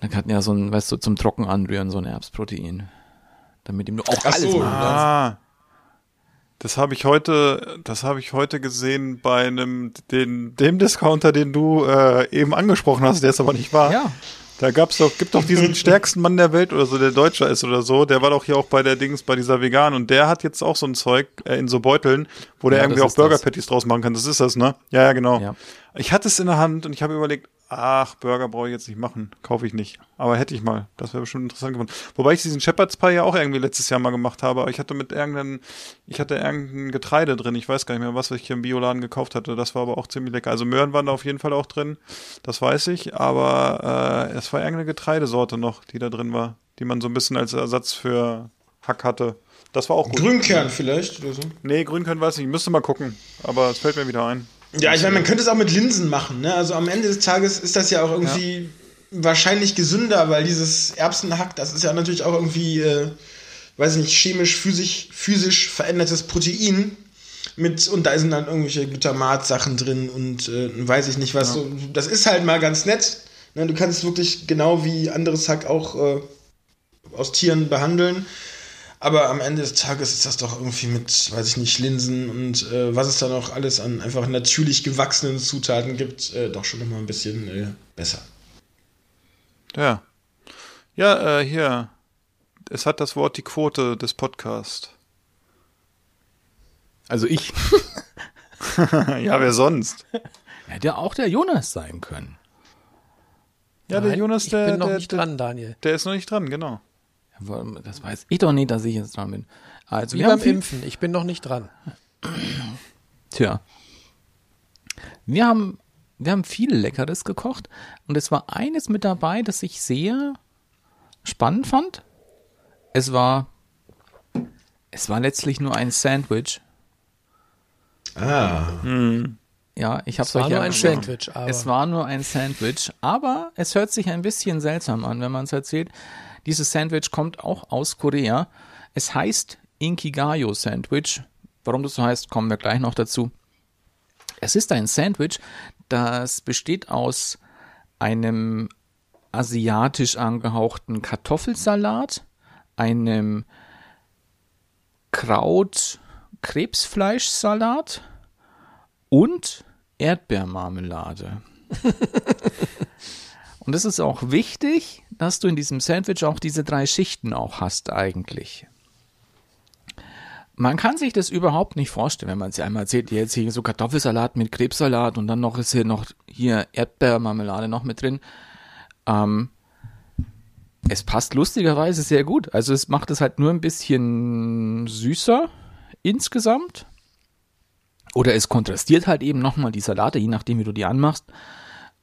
Da hatten ja so ein, weißt du, zum Trocken anrühren, so ein Erbsprotein. Damit ihm du auch Ach alles so. Ah. Das habe ich heute, das habe ich heute gesehen bei einem, den, dem Discounter, den du äh, eben angesprochen hast, der ist aber nicht wahr. Ja. Da gab's doch, gibt doch diesen stärksten Mann der Welt oder so, der Deutscher ist oder so. Der war doch hier auch bei der Dings, bei dieser Vegan und der hat jetzt auch so ein Zeug äh, in so Beuteln, wo der Ja, irgendwie auch Burger. Patties draus machen kann. Das ist das, ne? Ja, ja, genau. Ja. Ich hatte es in der Hand und ich habe überlegt, ach, Burger brauche ich jetzt nicht machen, kaufe ich nicht. Aber hätte ich mal, das wäre bestimmt interessant geworden. Wobei ich diesen Shepherd's Pie ja auch irgendwie letztes Jahr mal gemacht habe, aber ich hatte mit irgendeinem, ich hatte irgendein Getreide drin, ich weiß gar nicht mehr, was ich hier im Bioladen gekauft hatte, das war aber auch ziemlich lecker. Also Möhren waren da auf jeden Fall auch drin, das weiß ich, aber äh, es war irgendeine Getreidesorte noch, die da drin war, die man so ein bisschen als Ersatz für Hack hatte. Das war auch gut. Grünkern vielleicht oder so. Nee, Grünkern weiß ich nicht, müsste mal gucken, aber es fällt mir wieder ein. Ja, ich meine, man könnte es auch mit Linsen machen. Ne? Also am Ende des Tages ist das ja auch irgendwie wahrscheinlich gesünder, weil dieses Erbsenhack, das ist ja natürlich auch irgendwie, äh, weiß ich nicht, chemisch, physisch, physisch verändertes Protein. Mit, und da sind dann irgendwelche Glutamat-Sachen drin und äh, weiß ich nicht was. So, das ist halt mal ganz nett. Ne? Du kannst wirklich genau wie anderes Hack auch äh, aus Tieren behandeln. Aber am Ende des Tages ist das doch irgendwie mit, weiß ich nicht, Linsen und äh, was es da noch alles an einfach natürlich gewachsenen Zutaten gibt, äh, doch schon immer ein bisschen äh, besser. Ja. Ja, äh, hier. Es hat das Wort die Quote des Podcasts. Also ich. ja, wer sonst? Hätte ja auch der Jonas sein können. Ja, der Nein, Jonas, ich der, bin noch der, nicht der, dran, Daniel. der ist noch nicht dran, genau. Das weiß ich doch nicht, dass ich jetzt dran bin. Also Wie wir beim haben viel, Impfen, ich bin noch nicht dran. Tja. Wir haben, wir haben viel Leckeres gekocht und es war eines mit dabei, das ich sehr spannend fand. Es war, es war letztlich nur ein Sandwich. Ah. Ja, ich habe Es war solche nur ein. Sandwich, aber Es war nur ein Sandwich, aber es hört sich ein bisschen seltsam an, wenn man es erzählt. Dieses Sandwich kommt auch aus Korea. Es heißt Inkigayo Sandwich. Warum das so heißt, kommen wir gleich noch dazu. Es ist ein Sandwich, das besteht aus einem asiatisch angehauchten Kartoffelsalat, einem Kraut-Krebsfleischsalat und Erdbeermarmelade. und es ist auch wichtig, dass du in diesem Sandwich auch diese drei Schichten auch hast eigentlich. Man kann sich das überhaupt nicht vorstellen, wenn man es einmal erzählt, jetzt hier so Kartoffelsalat mit Krebssalat und dann noch ist hier noch hier Erdbeermarmelade noch mit drin. Ähm, es passt lustigerweise sehr gut. Also es macht es halt nur ein bisschen süßer insgesamt. Oder es kontrastiert halt eben nochmal die Salate, je nachdem, wie du die anmachst.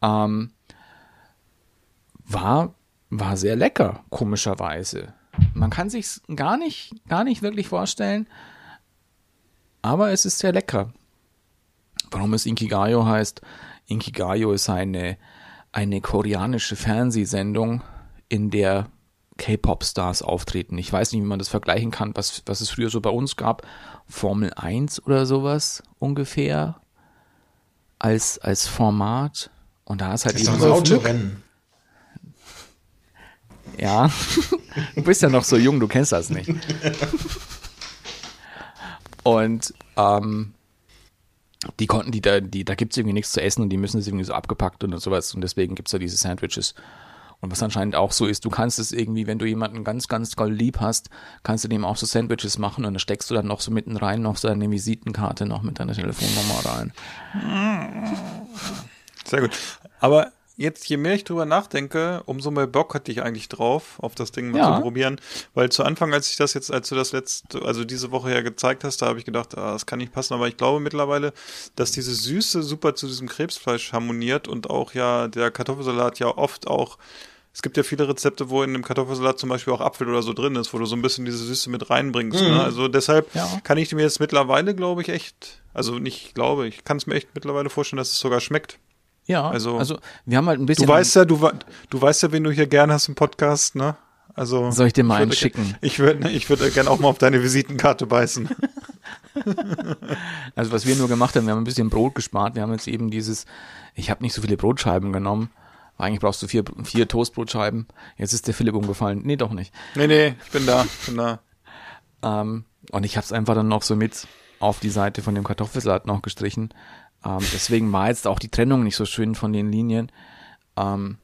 Ähm, war, war sehr lecker, komischerweise. Man kann sich's gar nicht, gar nicht wirklich vorstellen, aber es ist sehr lecker. Warum es Inkigayo heißt? Inkigayo ist eine, eine koreanische Fernsehsendung, in der K-Pop-Stars auftreten. Ich weiß nicht, wie man das vergleichen kann, was, was es früher so bei uns gab. Formel 1 oder sowas ungefähr als, als Format. Und da ist halt Das ist eben doch ein. Autorennen. Ja, du bist ja noch so jung, du kennst das nicht. Und ähm, die konnten, die da, die, da gibt's irgendwie nichts zu essen und die müssen es irgendwie so abgepackt und sowas. Und deswegen gibt's da diese Sandwiches. Und was anscheinend auch so ist, du kannst es irgendwie, wenn du jemanden ganz, ganz doll lieb hast, kannst du dem auch so Sandwiches machen und da steckst du dann noch so mitten rein, noch so eine Visitenkarte noch mit deiner Telefonnummer rein. Sehr gut. Aber jetzt, je mehr ich drüber nachdenke, umso mehr Bock hatte ich eigentlich drauf, auf das Ding mal Ja. zu probieren. Weil zu Anfang, als ich das jetzt, als du das letzte, also diese Woche ja gezeigt hast, da habe ich gedacht, ah, das kann nicht passen. Aber ich glaube mittlerweile, dass diese Süße super zu diesem Krebsfleisch harmoniert und auch ja der Kartoffelsalat ja oft auch es gibt ja viele Rezepte, wo in dem Kartoffelsalat zum Beispiel auch Apfel oder so drin ist, wo du so ein bisschen diese Süße mit reinbringst. Ne? Also deshalb Ja. kann ich mir jetzt mittlerweile, glaube ich, echt, also nicht glaube, ich kann es mir echt mittlerweile vorstellen, dass es sogar schmeckt. Ja, Also- also, wir haben halt ein bisschen. Du weißt ja, du, du weißt ja, wen du hier gern hast im Podcast, ne? Also Soll ich dir mal einen schicken? Ich würde, ich würde gerne auch mal auf deine Visitenkarte beißen. Also was wir nur gemacht haben, wir haben ein bisschen Brot gespart. Wir haben jetzt eben dieses, ich habe nicht so viele Brotscheiben genommen. Eigentlich brauchst du vier, vier Toastbrotscheiben. Jetzt ist der Philipp umgefallen. Nee, doch nicht. Nee, nee, ich bin da, ich bin da. Ähm, und ich habe es einfach dann noch so mit auf die Seite von dem Kartoffelsalat noch gestrichen. Ähm, deswegen war jetzt auch die Trennung nicht so schön von den Linien. Ähm,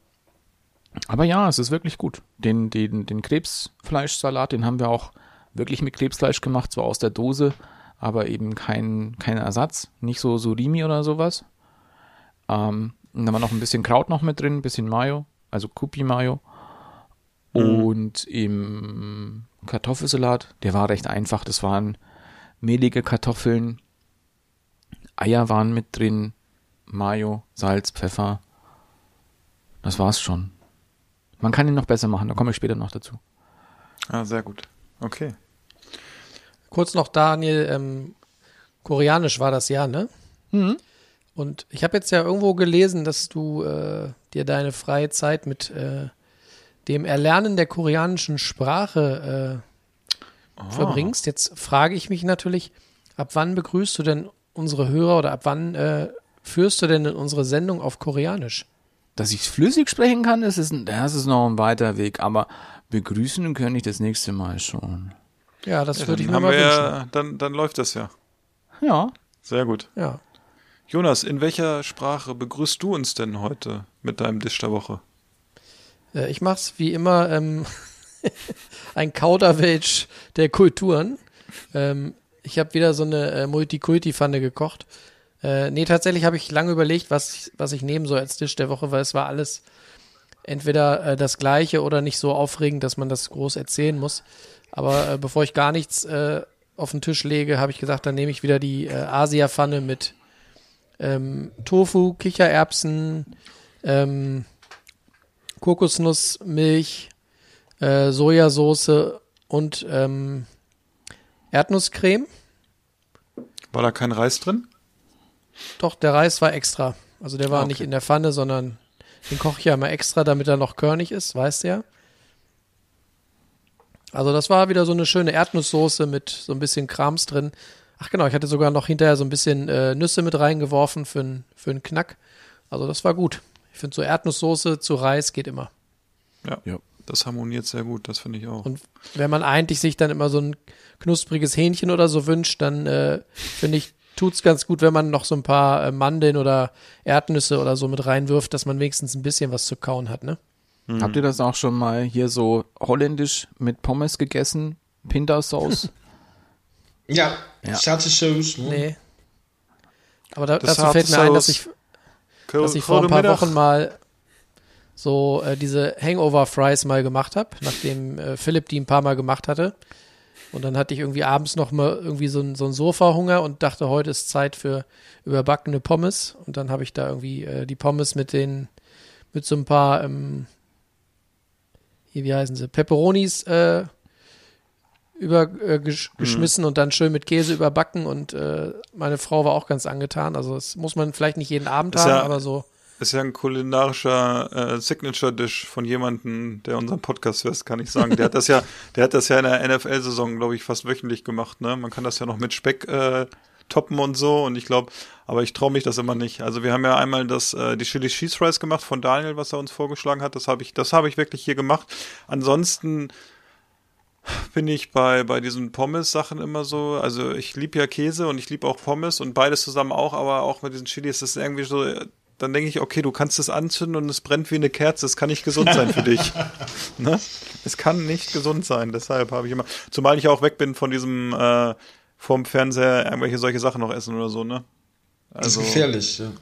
aber ja, es ist wirklich gut. Den, den, den Krebsfleischsalat, den haben wir auch wirklich mit Krebsfleisch gemacht, zwar aus der Dose, aber eben kein, kein Ersatz. Nicht so Surimi oder sowas. Ähm, und da war noch ein bisschen Kraut noch mit drin, ein bisschen Mayo, also Kupi Mayo. Und im Kartoffelsalat, der war recht einfach. Das waren mehlige Kartoffeln, Eier waren mit drin, Mayo, Salz, Pfeffer. Das war's schon. Man kann ihn noch besser machen, da komme ich später noch dazu. Ah, sehr gut. Okay. Kurz noch, Daniel, ähm, koreanisch war das ja, ne? Mhm. Und ich habe jetzt ja irgendwo gelesen, dass du äh, dir deine freie Zeit mit äh, dem Erlernen der koreanischen Sprache äh, verbringst. Jetzt frage ich mich natürlich, ab wann begrüßt du denn unsere Hörer oder ab wann äh, führst du denn in unsere Sendung auf Koreanisch? Dass ich flüssig sprechen kann, das ist, ein, das ist noch ein weiter Weg, aber begrüßen kann ich das nächste Mal schon. Ja, das Ja, würde ich dann mir mal wünschen. ja, dann, dann läuft das ja. Ja, Sehr gut. Ja. Jonas, in welcher Sprache begrüßt du uns denn heute mit deinem Dish der Woche? Äh, ich mach's wie immer ähm, ein Kauderwelsch der Kulturen. Ähm, ich habe wieder so eine äh, Multikulti-Pfanne gekocht. Äh, nee, tatsächlich habe ich lange überlegt, was, was ich nehmen soll als Tisch der Woche, weil es war alles entweder äh, das gleiche oder nicht so aufregend, dass man das groß erzählen muss. Aber äh, bevor ich gar nichts äh, auf den Tisch lege, habe ich gesagt, dann nehme ich wieder die äh, Asia-Pfanne mit ähm, Tofu, Kichererbsen, ähm, Kokosnussmilch, äh, Sojasauce und ähm, Erdnusscreme. War da kein Reis drin? Doch, der Reis war extra. Also der war Ah, okay. nicht in der Pfanne, sondern den koche ich ja immer extra, damit er noch körnig ist, weißt du ja. Also das war wieder so eine schöne Erdnusssoße mit so ein bisschen Krams drin. Ach genau, ich hatte sogar noch hinterher so ein bisschen äh, Nüsse mit reingeworfen für einen für einen Knack. Also das war gut. Ich finde so Erdnusssoße zu Reis geht immer. Ja. Ja. Das harmoniert sehr gut, das finde ich auch. Und wenn man eigentlich sich dann immer so ein knuspriges Hähnchen oder so wünscht, dann äh, finde ich, tut's ganz gut, wenn man noch so ein paar äh, Mandeln oder Erdnüsse oder so mit reinwirft, dass man wenigstens ein bisschen was zu kauen hat, ne? Habt ihr das auch schon mal hier so holländisch mit Pommes gegessen? Pinda-Sauce? Ja, Ja. Schatze Sauce. Ne? Nee. Aber da, Das dazu fällt mir ein, dass ich, dass ich vor ein paar Wochen mal so äh, diese Hangover-Fries mal gemacht habe, nachdem äh, Philipp die ein paar Mal gemacht hatte. Und dann hatte ich irgendwie abends noch mal irgendwie so ein, so ein Sofa-Hunger und dachte, heute ist Zeit für überbackene Pommes. Und dann habe ich da irgendwie äh, die Pommes mit den, mit so ein paar, ähm, hier, wie heißen sie, Peperonis äh, über, äh, geschmissen und dann schön mit Käse überbacken. Und äh, meine Frau war auch ganz angetan. Also das muss man vielleicht nicht jeden Abend Ist haben, ja- aber so. Ist ja ein kulinarischer äh, Signature-Dish von jemandem, der unseren Podcast hört, kann ich sagen. Der hat das ja, der hat das ja in der NFL-Saison, glaube ich, fast wöchentlich gemacht. Ne? Man kann das ja noch mit Speck äh, toppen und so. Und ich glaube, aber ich traue mich das immer nicht. Also wir haben ja einmal das äh, die Chili Cheese Fries gemacht von Daniel, was er uns vorgeschlagen hat. Das habe ich, das habe ich wirklich hier gemacht. Ansonsten bin ich bei, bei diesen Pommes-Sachen immer so, also ich liebe ja Käse und ich liebe auch Pommes und beides zusammen auch, aber auch mit diesen Chilis, das ist irgendwie so, dann denke ich, okay, du kannst es anzünden und es brennt wie eine Kerze, es kann nicht gesund sein für dich. ne? Es kann nicht gesund sein, deshalb habe ich immer, zumal ich auch weg bin von diesem, äh, vom Fernseher irgendwelche solche Sachen noch essen oder so, ne? Das ist gefährlich. Ja.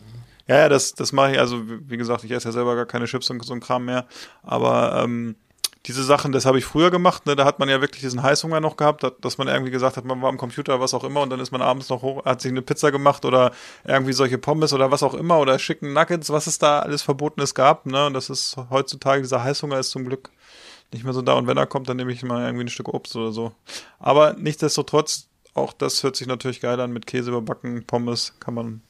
Ja, ja, das, das mache ich, also wie wie gesagt, ich esse ja selber gar keine Chips und so ein Kram mehr, aber ähm, diese Sachen, das habe ich früher gemacht, ne, da hat man ja wirklich diesen Heißhunger noch gehabt, dass, man irgendwie gesagt hat, man war am Computer, was auch immer, und dann ist man abends noch hoch, hat sich eine Pizza gemacht oder irgendwie solche Pommes oder was auch immer oder schicken Nuggets, was es da alles Verbotenes gab, ne, und das ist heutzutage, dieser Heißhunger ist zum Glück nicht mehr so da, und wenn er kommt, dann nehme ich mal irgendwie ein Stück Obst oder so. Aber nichtsdestotrotz, auch das hört sich natürlich geil an, mit Käse überbacken, Pommes, kann man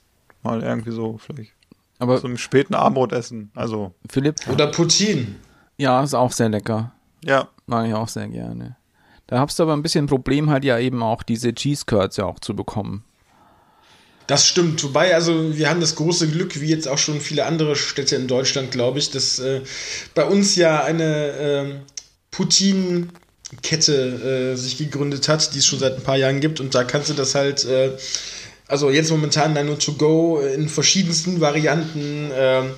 mal irgendwie so vielleicht Aber zum späten Abendbrot essen. Also, Philipp, Oder Poutine. Ja, ist auch sehr lecker. ja. Mag ich auch sehr gerne. Da hast du aber ein bisschen ein Problem halt ja eben auch diese Cheese Curds ja auch zu bekommen. Das stimmt. Wobei, also wir haben das große Glück, wie jetzt auch schon viele andere Städte in Deutschland, glaube ich, dass äh, bei uns ja eine ähm, Poutine-Kette äh, sich gegründet hat, die es schon seit ein paar Jahren gibt. Und da kannst du das halt, äh, also jetzt momentan dann nur to go in verschiedensten Varianten ähm,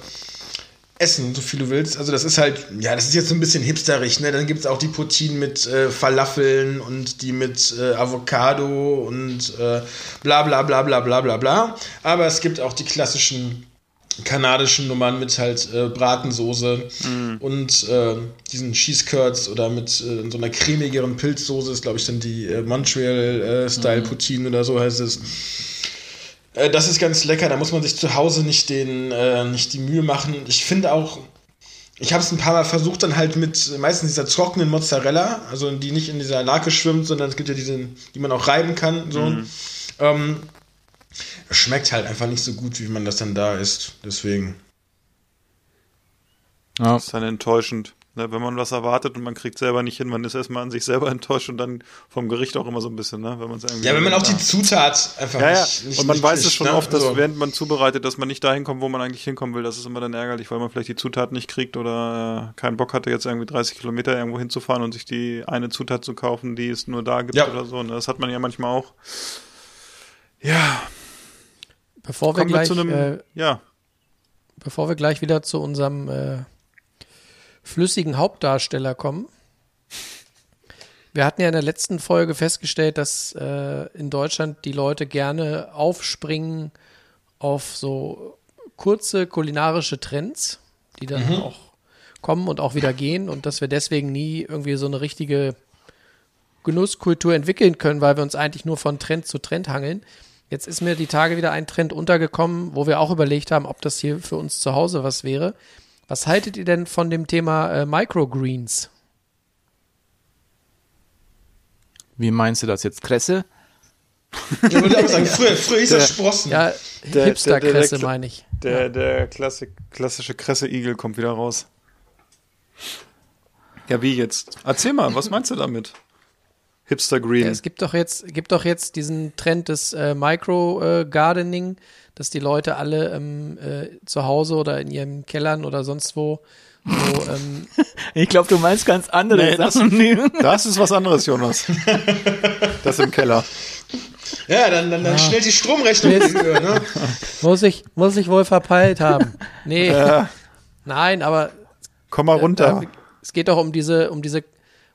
essen, so viel du willst. Also das ist halt, ja, das ist jetzt so ein bisschen hipsterig, ne? Dann gibt es auch die Poutine mit äh, Falafeln und die mit äh, Avocado und äh, bla bla bla bla bla bla bla. Aber es gibt auch die klassischen kanadischen Nummern mit halt äh, Bratensoße und äh, diesen Cheese Curds oder mit äh, so einer cremigeren Pilzsoße ist, glaube ich, dann die äh, Montreal-Style Poutine oder so heißt es. Äh, Das ist ganz lecker, da muss man sich zu Hause nicht, den, äh, nicht die Mühe machen. Ich finde auch, ich habe es ein paar Mal versucht, dann halt mit meistens dieser trockenen Mozzarella, also die nicht in dieser Lake schwimmt, sondern es gibt ja diese, die man auch reiben kann. So. Ähm, schmeckt halt einfach nicht so gut, wie man das dann da isst. Deswegen. Ja. Das ist dann enttäuschend. Ne, wenn man was erwartet und man kriegt selber nicht hin, man ist erstmal an sich selber enttäuscht und dann vom Gericht auch immer so ein bisschen, ne? Wenn man es irgendwie. Ja, wenn man auch die Zutat einfach ja, ja. nicht, nicht und man nicht weiß es schon ne? oft, dass Also- während man zubereitet, dass man nicht dahin kommt, wo man eigentlich hinkommen will. Das ist immer dann ärgerlich, weil man vielleicht die Zutat nicht kriegt oder äh, keinen Bock hatte, jetzt irgendwie 30 Kilometer irgendwo hinzufahren und sich die eine Zutat zu kaufen, die es nur da gibt Ja. oder so. Ne? Das hat man ja manchmal auch. Ja, Bevor wir kommen wir gleich, zu einem. äh, ja, bevor wir gleich wieder zu unserem äh, flüssigen Hauptdarsteller kommen. Wir hatten ja in der letzten Folge festgestellt, dass äh, in Deutschland die Leute gerne aufspringen auf so kurze kulinarische Trends, die dann auch kommen und auch wieder gehen und dass wir deswegen nie irgendwie so eine richtige Genusskultur entwickeln können, weil wir uns eigentlich nur von Trend zu Trend hangeln. Jetzt ist mir die Tage wieder ein Trend untergekommen, wo wir auch überlegt haben, ob das hier für uns zu Hause was wäre. Was haltet ihr denn von dem Thema äh, Microgreens? Wie meinst du das jetzt? Kresse? Ich würde auch sagen, früher, früher hieß das Sprossen. Ja, der Hipsterkresse meine ich. der, der Klassik, klassische Kresse-Igel kommt wieder raus. Ja, wie jetzt? Erzähl mal, was meinst du damit? Hipster Green. Ja, es gibt doch jetzt, gibt doch jetzt diesen Trend des äh, Micro-Gardening, dass die Leute alle ähm, äh, zu Hause oder in ihren Kellern oder sonst wo so, ähm, Ich glaube, du meinst ganz andere Nee, das- Sachen. Das ist was anderes, Jonas. Das im Keller. Ja, dann, dann, dann schnell die Stromrechnung gegenüber, ne? muss ich, muss ich wohl verpeilt haben. Nee, nein, aber Komm mal runter. Da, es geht doch um diese, um diese,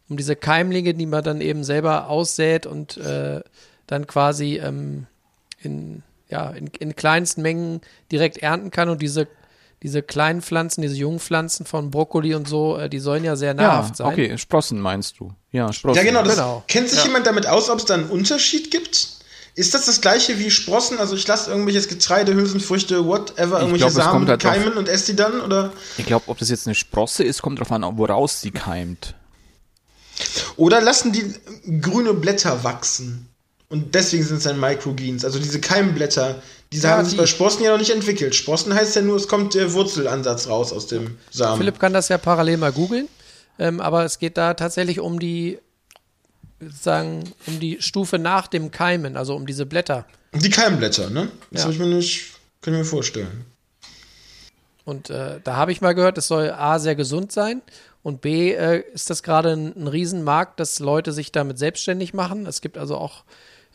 um diese Keimlinge, die man dann eben selber aussät und äh, dann quasi ähm, in, ja, in, in kleinsten Mengen direkt ernten kann. Und diese, diese kleinen Pflanzen, diese jungen Pflanzen von Brokkoli und so, äh, die sollen ja sehr nahrhaft sein. okay, Sprossen meinst du. Ja, Sprossen. Ja, genau. Das, Genau. Kennt sich jemand damit aus, ob es da einen Unterschied gibt? Ist das das gleiche wie Sprossen? Also ich lasse irgendwelches Getreide, Hülsenfrüchte, whatever, irgendwelche glaub, Samen halt keimen und esse die dann? Oder, Ich glaube, ob das jetzt eine Sprosse ist, kommt drauf an, woraus sie keimt. oder lassen die grüne Blätter wachsen? Und deswegen sind es dann Microgreens, also diese Keimblätter. Diese Ja, haben sich die- bei Sprossen ja noch nicht entwickelt. Sprossen heißt ja nur, es kommt der Wurzelansatz raus aus dem Samen. Philipp kann das ja parallel mal googeln, ähm, aber es geht da tatsächlich um die, sagen, um die Stufe nach dem Keimen, also um diese Blätter. Die Keimblätter, ne? Das Ja. habe ich mir nicht, kann ich mir vorstellen. Und äh, da habe ich mal gehört, es soll A sehr gesund sein und B äh, ist das gerade ein, ein Riesenmarkt, dass Leute sich damit selbstständig machen. Es gibt also auch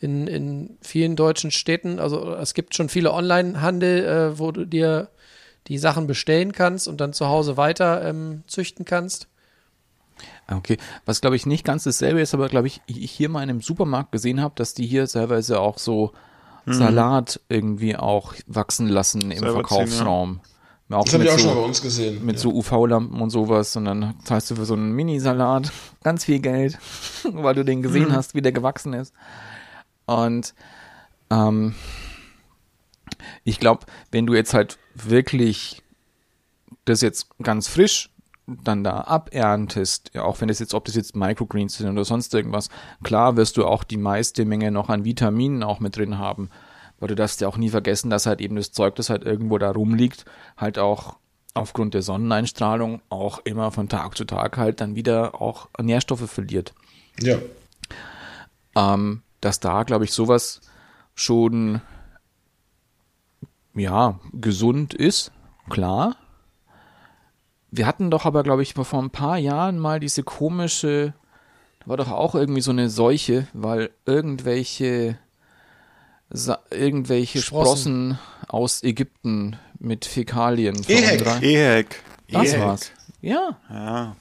in, in vielen deutschen Städten, also es gibt schon viele Online-Handel, äh, wo du dir die Sachen bestellen kannst und dann zu Hause weiter ähm, züchten kannst. Okay, was glaube ich nicht ganz dasselbe ist, aber glaube ich ich hier mal in einem Supermarkt gesehen habe, dass die hier teilweise auch so Salat irgendwie auch wachsen lassen im Selber ziehen, Verkaufsraum. Auch Das habe ich auch so, schon bei uns gesehen. mit so UV-Lampen und sowas und dann zahlst du für so einen Mini-Salat ganz viel Geld, weil du den gesehen hast, wie der gewachsen ist. Und ähm, ich glaube, wenn du jetzt halt wirklich das jetzt ganz frisch dann da aberntest, ja, auch wenn das jetzt, ob das jetzt Microgreens sind oder sonst irgendwas, klar wirst du auch die meiste Menge noch an Vitaminen auch mit drin haben. Weil du darfst ja auch nie vergessen, dass halt eben das Zeug, das halt irgendwo da rumliegt, halt auch aufgrund der Sonneneinstrahlung auch immer von Tag zu Tag halt dann wieder auch Nährstoffe verliert Ja. ähm, dass da, glaube ich, sowas schon ja gesund ist, klar. Wir hatten doch aber, glaube ich, vor ein paar Jahren mal diese komische, da war doch auch irgendwie so eine Seuche, weil irgendwelche Sa irgendwelche Sprossen. Sprossen aus Ägypten mit Fäkalien. Ehek. Ehek. Das Ehek. war's. Ja, Ja.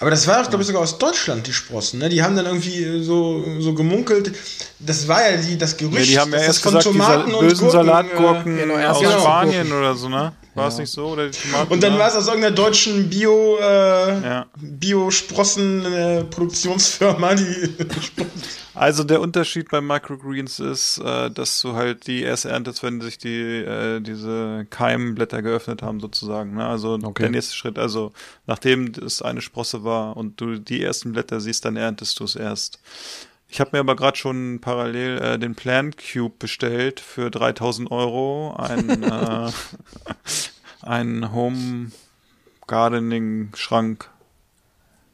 Aber das war doch, glaube ich, sogar aus Deutschland, die Sprossen. Ne? Die haben dann irgendwie äh, so, so gemunkelt. Das war ja die, das Gerücht, Nee, die haben ja dass erst das gesagt, die Sa und bösen Gurken, Salatgurken genau, aus genau, Spanien oder so, ne? War es nicht so? Oder die Tomaten? Äh, und dann war es aus irgendeiner deutschen Bio, äh, Ja. Bio-Sprossen-Produktionsfirma, die Also der Unterschied bei Microgreens ist, äh, dass du halt die erst erntest, wenn sich die äh, diese Keimblätter geöffnet haben sozusagen. Ne? Also Okay. der nächste Schritt, also nachdem es eine Sprosse war und du die ersten Blätter siehst, dann erntest du es erst. Ich habe mir aber gerade schon parallel äh, den Plant Cube bestellt für 3000 Euro. Ein, äh, ein Home Gardening Schrank.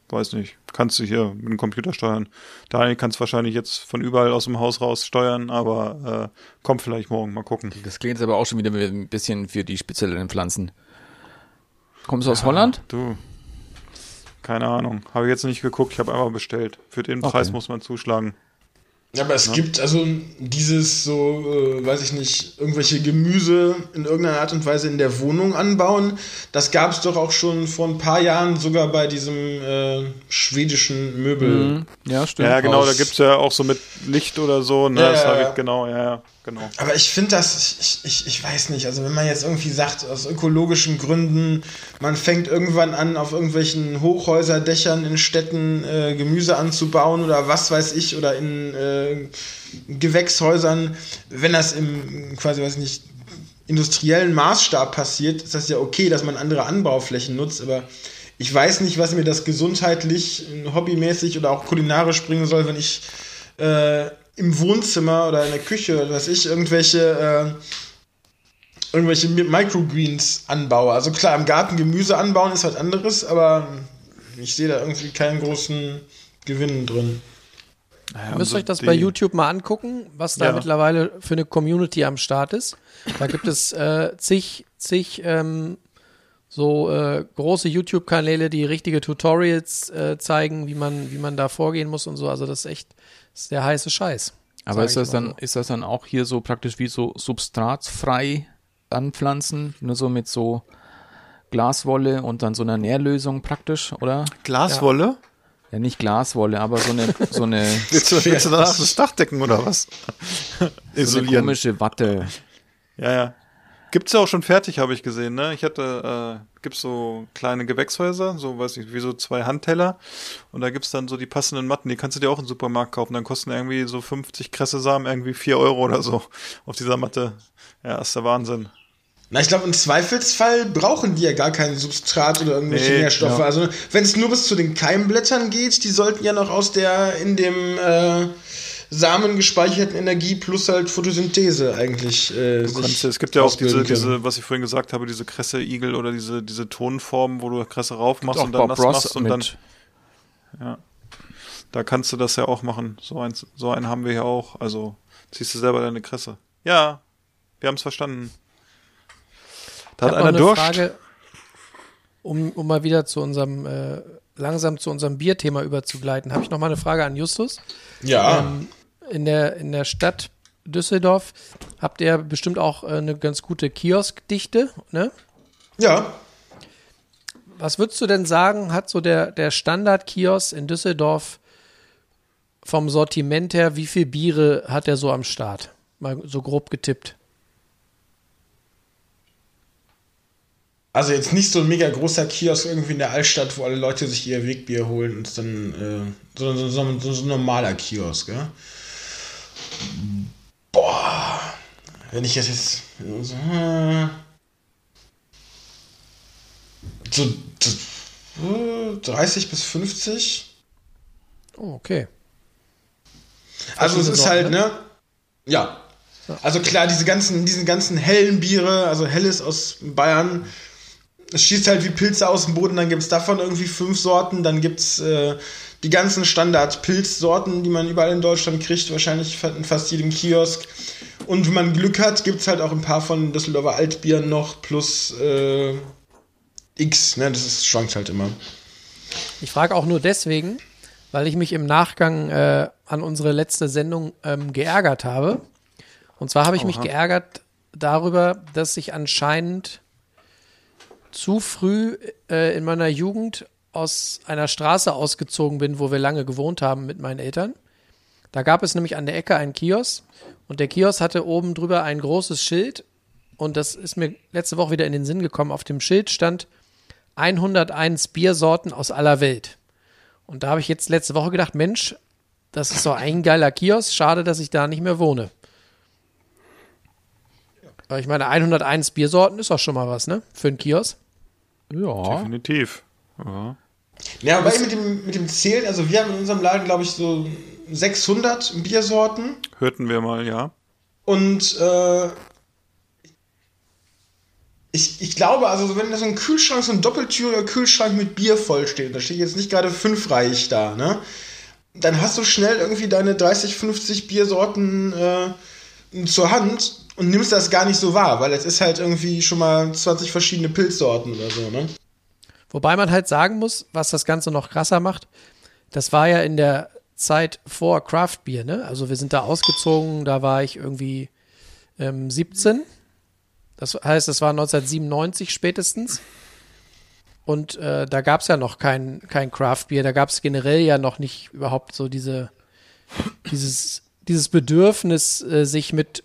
Weiß nicht. Kannst du hier mit dem Computer steuern. Daniel kannst wahrscheinlich jetzt von überall aus dem Haus raus steuern, aber äh, kommt vielleicht morgen. Mal gucken. das klingt jetzt aber auch schon wieder ein bisschen für die spezielleren Pflanzen. Kommst du aus Holland? Du. Keine Ahnung. Habe ich jetzt nicht geguckt. Ich habe einfach bestellt. Für den Okay. Preis muss man zuschlagen. Ja, aber es gibt also dieses so, äh, weiß ich nicht, irgendwelche Gemüse in irgendeiner Art und Weise in der Wohnung anbauen. Das gab es doch auch schon vor ein paar Jahren sogar bei diesem äh, schwedischen Möbel. Ja, stimmt. Ja, genau. Da Aus- gibt's ja auch so mit Licht oder so. Ne? Ja, das ja, habe ja. ich genau. Ja, ja, genau. Aber ich finde das, ich, ich, ich weiß nicht, also wenn man jetzt irgendwie sagt, aus ökologischen Gründen, man fängt irgendwann an, auf irgendwelchen Hochhäuserdächern in Städten äh, Gemüse anzubauen oder was weiß ich, oder in äh, Gewächshäusern, wenn das im quasi, weiß ich nicht, industriellen Maßstab passiert, ist das ja okay, dass man andere Anbauflächen nutzt, aber ich weiß nicht, was mir das gesundheitlich, äh, hobbymäßig oder auch kulinarisch bringen soll, wenn ich äh, im Wohnzimmer oder in der Küche oder was ich irgendwelche äh, irgendwelche Mi- Microgreens anbaue. Also klar, im Garten Gemüse anbauen ist was anderes, aber ich sehe da irgendwie keinen großen Gewinn drin. Ja, Ihr müsst und euch das die- bei YouTube mal angucken, was da Ja. mittlerweile für eine Community am Start ist. Da gibt es äh, zig, zig ähm, so äh, große YouTube-Kanäle, die richtige Tutorials äh, zeigen, wie man, wie man da vorgehen muss und so. Also das ist echt das ist der heiße Scheiß. Aber ist das dann, so. ist das dann auch hier so praktisch wie so substratfrei anpflanzen, nur so mit so Glaswolle und dann so einer Nährlösung praktisch, oder? Glaswolle? Ja, nicht Glaswolle, aber so eine, so eine, Willst du, willst du danach das Dach decken oder was? so eine Isolieren. komische Watte. Ja, ja. Gibt's ja auch schon fertig, habe ich gesehen, ne? Ich hatte, äh, gibt's so kleine Gewächshäuser, so weiß ich, wie so zwei Handteller. Und da gibt's dann so die passenden Matten, die kannst du dir auch im Supermarkt kaufen. Dann kosten irgendwie so 50 Kresse-Samen irgendwie 4 Euro oder so auf dieser Matte. Ja, ist der Wahnsinn. Na, ich glaube, im Zweifelsfall brauchen die ja gar kein Substrat oder irgendwelche Nee, Nährstoffe. ja. Also, wenn es nur bis zu den Keimblättern geht, die sollten ja noch aus der in dem äh, Samen gespeicherten Energie plus halt Photosynthese eigentlich äh, Du sich kannst, es gibt ja auch diese, diese, was ich vorhin gesagt habe, diese Kresse-Igel oder diese, diese Tonformen, wo du Kresse rauf machst und dann Bob nass Ross machst und mit- dann, ja. Da kannst du das ja auch machen. So, eins, so einen haben wir hier auch. Also ziehst du selber deine Kresse. Ja, wir haben es verstanden. Da Ich hat einer eine Durst. Frage, um, um mal wieder zu unserem, äh, langsam zu unserem Bierthema überzugleiten. Habe ich noch mal eine Frage an Justus. Ja. Ähm, in, der, in der Stadt Düsseldorf habt ihr bestimmt auch äh, eine ganz gute Kioskdichte, ne? ja. Was würdest du denn sagen, hat so der, der Standard-Kiosk in Düsseldorf vom Sortiment her, wie viel Biere hat er so am Start? Mal so grob getippt. Also jetzt nicht so ein mega großer Kiosk irgendwie in der Altstadt, wo alle Leute sich ihr Wegbier holen und dann, äh, sondern so, so, so, so ein normaler Kiosk, ja? Boah, wenn ich das jetzt so, so, so äh, 30 bis 50. Oh, okay. Also es ist Sorten, halt, ne? Ja. Also klar, diese ganzen, diesen ganzen hellen Biere, also helles aus Bayern, es schießt halt wie Pilze aus dem Boden, dann gibt's davon irgendwie fünf Sorten, dann gibt's äh, die ganzen Standard-Pilzsorten, die man überall in Deutschland kriegt, wahrscheinlich in fast jedem Kiosk. Und wenn man Glück hat, gibt's halt auch ein paar von Düsseldorfer Altbieren noch plus äh, X, ne? Das ist, schwankt halt immer. Ich frage auch nur deswegen, weil ich mich im Nachgang äh, an unsere letzte Sendung ähm, geärgert habe. Und zwar habe ich mich Oha. geärgert darüber, dass ich anscheinend zu früh äh, in meiner Jugend aus einer Straße ausgezogen bin, wo wir lange gewohnt haben mit meinen Eltern. Da gab es nämlich an der Ecke einen Kiosk und der Kiosk hatte oben drüber ein großes Schild und das ist mir letzte Woche wieder in den Sinn gekommen. Auf dem Schild stand 101 Biersorten aus aller Welt. Und da habe ich jetzt letzte Woche gedacht, Mensch, das ist doch ein geiler Kiosk, schade, dass ich da nicht mehr wohne. Aber ich meine, 101 Biersorten ist doch schon mal was, ne? Für einen Kiosk. Ja. Definitiv. Ja. Ja, aber mit dem, mit dem Zählen, also wir haben in unserem Laden, glaube ich, so 600 Biersorten. Hörten wir mal, ja. Und äh, ich, ich glaube, also wenn da so ein Kühlschrank, so ein doppeltüriger Kühlschrank mit Bier vollsteht, da steht jetzt nicht gerade fünfreich da, ne? Dann hast du schnell irgendwie deine 30, 50 Biersorten äh, zur Hand und nimmst das gar nicht so wahr, weil es ist halt irgendwie schon mal 20 verschiedene Pilzsorten oder so, ne? Wobei man halt sagen muss, was das Ganze noch krasser macht, das war ja in der Zeit vor Craft Beer, ne? Also wir sind da ausgezogen, da war ich irgendwie ähm, 17. Das heißt, das war 1997 spätestens. Und äh, da gab es ja noch kein, kein Craft Beer, da gab es generell ja noch nicht überhaupt so diese, dieses, dieses Bedürfnis, äh, sich mit,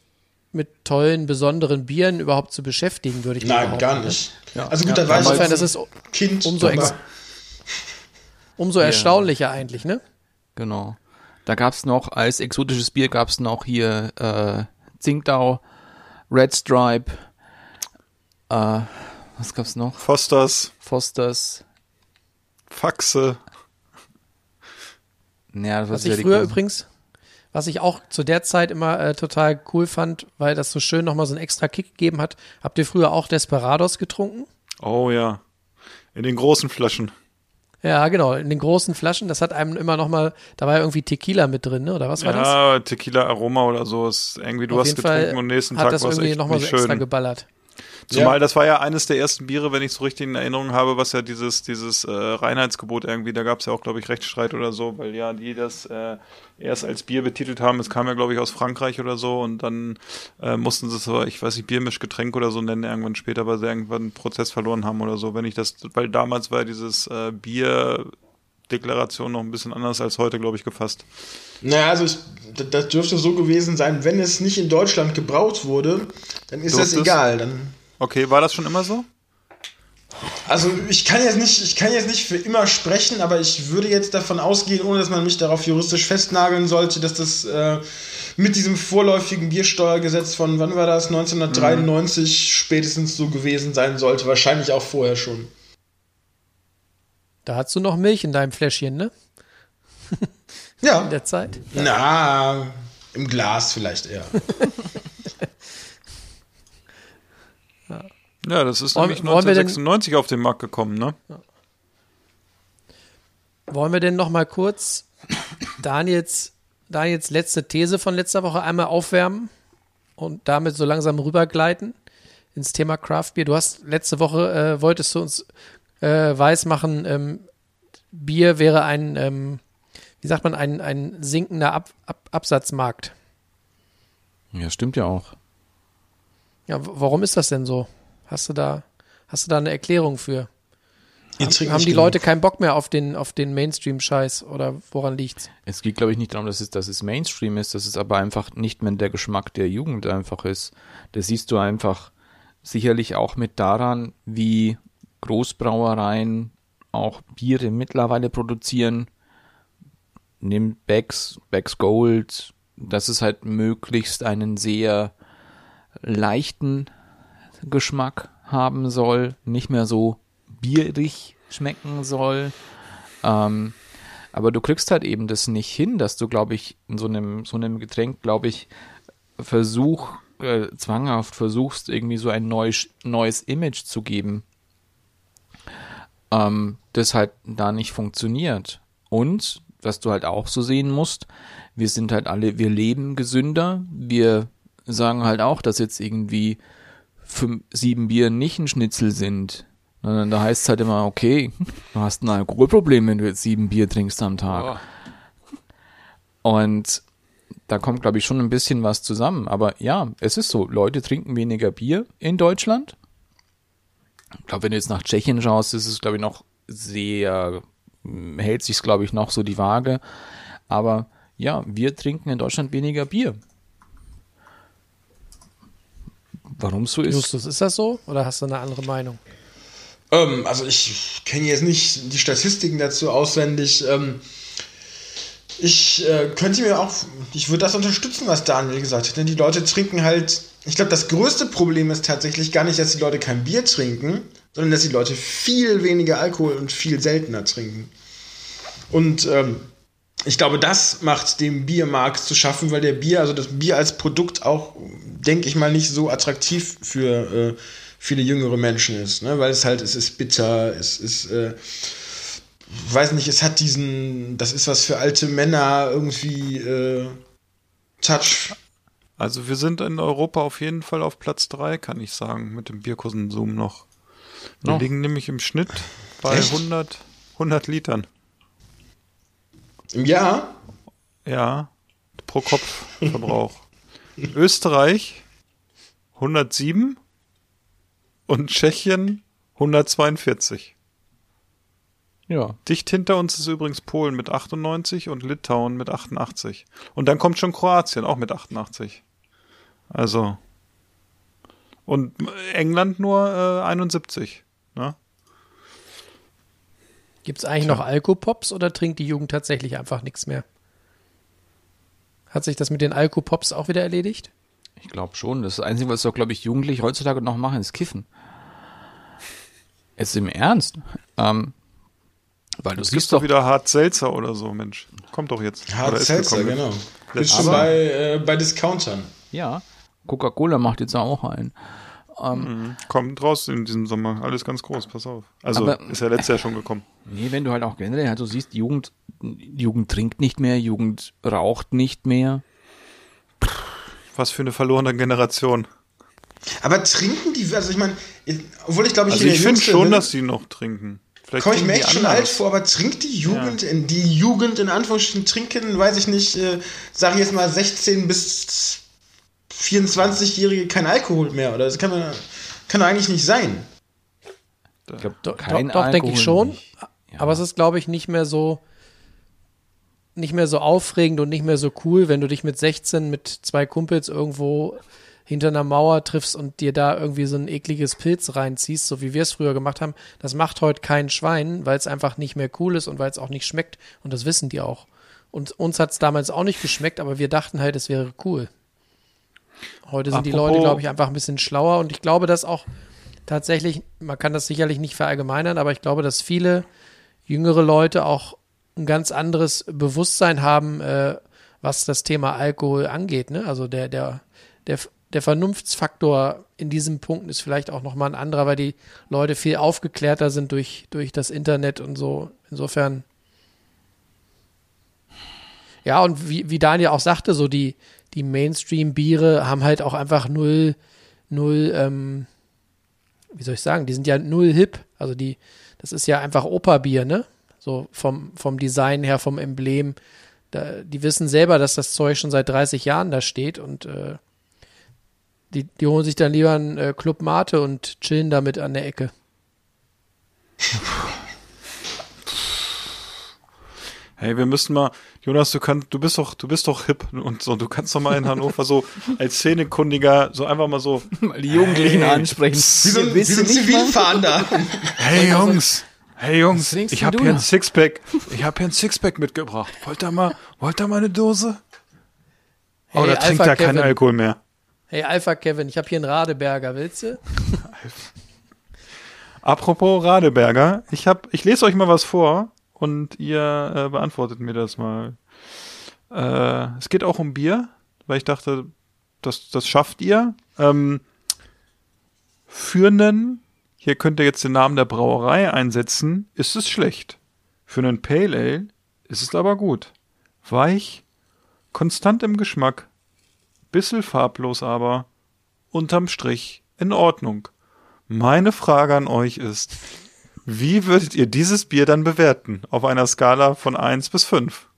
mit tollen, besonderen Bieren überhaupt zu beschäftigen, würde ich mal Nein, behaupten, gar ne? nicht. Also gut, da war ich Insofern, auch das ist Kind. umso, ex umso erstaunlicher eigentlich, ne? Genau. Da gab's noch, als exotisches Bier gab's noch hier äh, Tsingtao, Red Stripe, äh, was gab's noch? Fosters, Fosters. Faxe. Ja, das Was war ich die früher großen. übrigens, was ich auch zu der Zeit immer äh, total cool fand, weil das so schön nochmal so einen extra Kick gegeben hat. Habt ihr früher auch Desperados getrunken? Oh ja. In den großen Flaschen. Ja, genau, in den großen Flaschen. Das hat einem immer nochmal, da war ja irgendwie Tequila mit drin, ne? oder was war das? Ja, Tequila Aroma oder so ist irgendwie, du Auf hast getrunken Fall und nächsten hat Tag das war es irgendwie echt nochmal so nicht extra schön. geballert. Zumal Ja. das war ja eines der ersten Biere, wenn ich so richtig in Erinnerung habe, was ja dieses, dieses äh, Reinheitsgebot irgendwie, da gab es ja auch, glaube ich, Rechtsstreit oder so, weil ja die das äh, erst als Bier betitelt haben. Es kam ja, glaube ich, aus Frankreich oder so und dann äh, mussten sie es so, ich weiß nicht, Biermischgetränk oder so nennen irgendwann später, weil sie irgendwann einen Prozess verloren haben oder so. Wenn ich das, weil damals war ja dieses äh, Bier Deklaration noch ein bisschen anders als heute, glaube ich, gefasst. Naja, also ich, das dürfte so gewesen sein, wenn es nicht in Deutschland gebraut wurde, dann ist das Durfte es? egal. Dann, Okay, war das schon immer so? also ich kann jetzt nicht, ich kann jetzt nicht für immer sprechen, aber ich würde jetzt davon ausgehen, ohne dass man mich darauf juristisch festnageln sollte, dass das äh, mit diesem vorläufigen Biersteuergesetz von wann war das 1993 spätestens so gewesen sein sollte, wahrscheinlich auch vorher schon. Da hast du noch Milch in deinem Fläschchen, ne? Ja. In der Zeit. Na, im Glas vielleicht eher. Ja, das ist Wollen- nämlich wollen wir denn- 1996 auf den Markt gekommen, ne? Wollen wir denn noch mal kurz Daniels, Daniels letzte These von letzter Woche einmal aufwärmen und damit so langsam rübergleiten ins Thema Craft Beer? Du hast letzte Woche, äh, wolltest du uns äh, weismachen, ähm, Bier wäre ein, ähm, wie sagt man, ein, ein sinkender Ab Ab Absatzmarkt. Ja, stimmt ja auch. Ja, warum ist das denn so? Hast du da, hast du da eine Erklärung für? Haben, haben die genug. Leute keinen Bock mehr auf den, auf den Mainstream-Scheiß oder woran liegt's? Es geht, glaube ich, nicht darum, dass es, dass es Mainstream ist, dass es aber einfach nicht mehr der Geschmack der Jugend einfach ist. Das siehst du einfach sicherlich auch mit daran, wie Großbrauereien auch Biere mittlerweile produzieren. Nimm Becks, Becks Gold, dass es halt möglichst einen sehr leichten Geschmack haben soll, nicht mehr so bierig schmecken soll. Ähm, aber du kriegst halt eben das nicht hin, dass du, glaube ich, in so einem, so einem Getränk, glaube ich, versuch, äh, zwanghaft versuchst, irgendwie so ein neues, neues Image zu geben, ähm, das halt da nicht funktioniert. Und, was du halt auch so sehen musst, wir sind halt alle, wir leben gesünder, wir sagen halt auch, dass jetzt irgendwie fünf, sieben Bier nicht ein Schnitzel sind. Sondern da heißt es halt immer, okay, du hast ein Alkoholproblem, wenn du jetzt sieben Bier trinkst am Tag. Und da kommt, glaube ich, schon ein bisschen was zusammen. Aber ja, es ist so, Leute trinken weniger Bier in Deutschland. Ich glaube, wenn du jetzt nach Tschechien schaust, ist es, glaube ich, noch sehr, hm, hält sich glaube ich, noch so die Waage. Aber ja, wir trinken in Deutschland weniger Bier. Warum so ist? Justus, ist das so oder hast du eine andere Meinung? Ähm, also ich kenne jetzt nicht die Statistiken dazu auswendig. Ähm, ich äh, könnte mir auch, ich würde das unterstützen, was Daniel gesagt hat. Denn die Leute trinken halt, ich glaube, das größte Problem ist tatsächlich gar nicht, dass die Leute kein Bier trinken, sondern dass die Leute viel weniger Alkohol und viel seltener trinken. Und ähm, ich glaube, das macht dem Biermarkt zu schaffen, weil der Bier, also das Bier als Produkt auch, denke ich mal, nicht so attraktiv für äh, viele jüngere Menschen ist, ne? weil es halt, es ist bitter, es ist, äh, weiß nicht, es hat diesen, das ist was für alte Männer irgendwie äh, Touch. Also wir sind in Europa auf jeden Fall auf Platz drei, kann ich sagen, mit dem Bierkonsum noch. Wir Noch? liegen nämlich im Schnitt bei Echt? 100, 100 Litern. Im Jahr? Ja, pro Kopf Verbrauch. Österreich 107 und Tschechien 142. Ja. Dicht hinter uns ist übrigens Polen mit 98 und Litauen mit 88. Und dann kommt schon Kroatien auch mit 88. Also. Und England nur äh, 71. Ne? Gibt es eigentlich noch Alkopops oder trinkt die Jugend tatsächlich einfach nichts mehr? Hat sich das mit den Alkopops auch wieder erledigt? Ich glaube schon. Das Einzige, was doch, glaube ich, Jugendliche heutzutage noch machen, ist Kiffen. Jetzt im Ernst. Ähm, weil du siehst doch doch, wieder Hart Seltzer oder so, Mensch. Kommt doch jetzt. Hart Seltzer, gekommen. genau. Letztes Ist schon bei, äh, bei Discountern. ja, Coca-Cola macht jetzt auch einen. Kommt raus in diesem Sommer. Alles ganz groß, pass auf. Also Aber- ist ja letztes Jahr schon gekommen. Nee, wenn du halt auch generell halt so siehst, Jugend, Jugend trinkt nicht mehr, Jugend raucht nicht mehr. Was für eine verlorene Generation. Aber trinken die, also ich meine, obwohl ich glaube, ich Also ich finde schon, bin, dass sie noch trinken. Vielleicht komme ich mir echt schon alt vor, aber trinkt die Jugend, in die Jugend in Anführungsstrichen trinken, weiß ich nicht, äh, sage ich jetzt mal 16 bis 24-Jährige kein Alkohol mehr, oder das kann man, kann doch eigentlich nicht sein. Ich glaub, Doch, kein doch, doch denke ich schon. nicht. Aber es ist, glaube ich, nicht mehr so nicht mehr so aufregend und nicht mehr so cool, wenn du dich mit 16 mit zwei Kumpels irgendwo hinter einer Mauer triffst und dir da irgendwie so ein ekliges Pilz reinziehst, so wie wir es früher gemacht haben. Das macht heute kein Schwein, weil es einfach nicht mehr cool ist und weil es auch nicht schmeckt. Und das wissen die auch. Und uns hat es damals auch nicht geschmeckt, aber wir dachten halt, es wäre cool. Heute sind die Apropos- Leute, glaube ich, einfach ein bisschen schlauer und ich glaube, dass auch tatsächlich, man kann das sicherlich nicht verallgemeinern, aber ich glaube, dass viele jüngere Leute auch ein ganz anderes Bewusstsein haben, äh, was das Thema Alkohol angeht. Ne? Also der, der, der, der Vernunftsfaktor in diesem Punkt ist vielleicht auch nochmal ein anderer, weil die Leute viel aufgeklärter sind durch, durch das Internet und so. Insofern. Ja, und wie, wie Daniel auch sagte, so die, die Mainstream-Biere haben halt auch einfach null, null, ähm, wie soll ich sagen, die sind ja null hip. Also die, das ist ja einfach Opa-Bier, ne? So vom, vom Design her, vom Emblem. Da, die wissen selber, dass das Zeug schon seit 30 Jahren da steht und äh, die, die holen sich dann lieber einen äh, Club Mate und chillen damit an der Ecke. Hey, wir müssen mal, Jonas, du kannst, du bist doch, du bist doch hip und so, du kannst doch mal in Hannover so als Szenekundiger so einfach mal so, Die Jugendlichen Hey. ansprechen. Wie so ein, wie so ein? Zivilfahnder. hey Jungs, hey Jungs, ich habe hier ein da? Sixpack, ich habe hier ein Sixpack mitgebracht. Wollt ihr mal, wollt ihr mal eine Dose? Oh, Hey, da trinkt er keinen. Alkohol mehr. Hey Alpha Kevin, ich habe hier einen Radeberger, willst du? Apropos Radeberger, ich hab, ich lese euch mal was vor und ihr äh, beantwortet mir das mal. Äh, es geht auch um Bier, weil ich dachte, das, das schafft ihr. Ähm, für einen, hier könnt ihr jetzt den Namen der Brauerei einsetzen, ist es schlecht. Für einen Pale Ale ist es aber gut. Weich, konstant im Geschmack, bissel farblos aber, unterm Strich in Ordnung. Meine Frage an euch ist, wie würdet ihr dieses Bier dann bewerten auf einer Skala von 1 bis 5?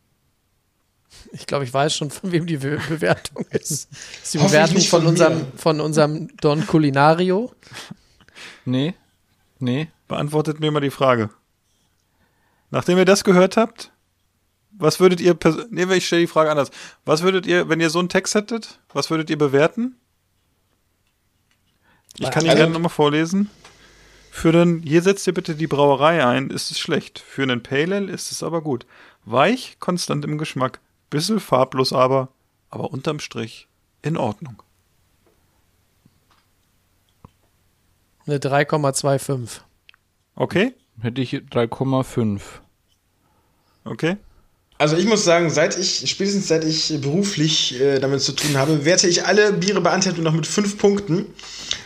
Ich glaube, ich weiß schon, von wem die Be Bewertung ist. Das ist die Bewertung nicht von, von unserem, von unserem Don Culinario. Nee. Nee. Beantwortet mir mal die Frage. Nachdem ihr das gehört habt, was würdet ihr, nee, ich stelle die Frage anders. Was würdet ihr, wenn ihr so einen Text hättet, was würdet ihr bewerten? Ich kann ihn Also- gerne nochmal vorlesen. Für den, hier setzt ihr bitte die Brauerei ein, ist es schlecht. Für einen Pale Ale ist es aber gut. Weich, konstant im Geschmack, bissel farblos aber, aber unterm Strich in Ordnung. Eine 3,25. Okay? Hätte ich 3,5. Okay? Also ich muss sagen, seit ich, spätestens seit ich beruflich äh, damit zu tun habe, werte ich alle Biere bei Antep nur noch mit fünf Punkten.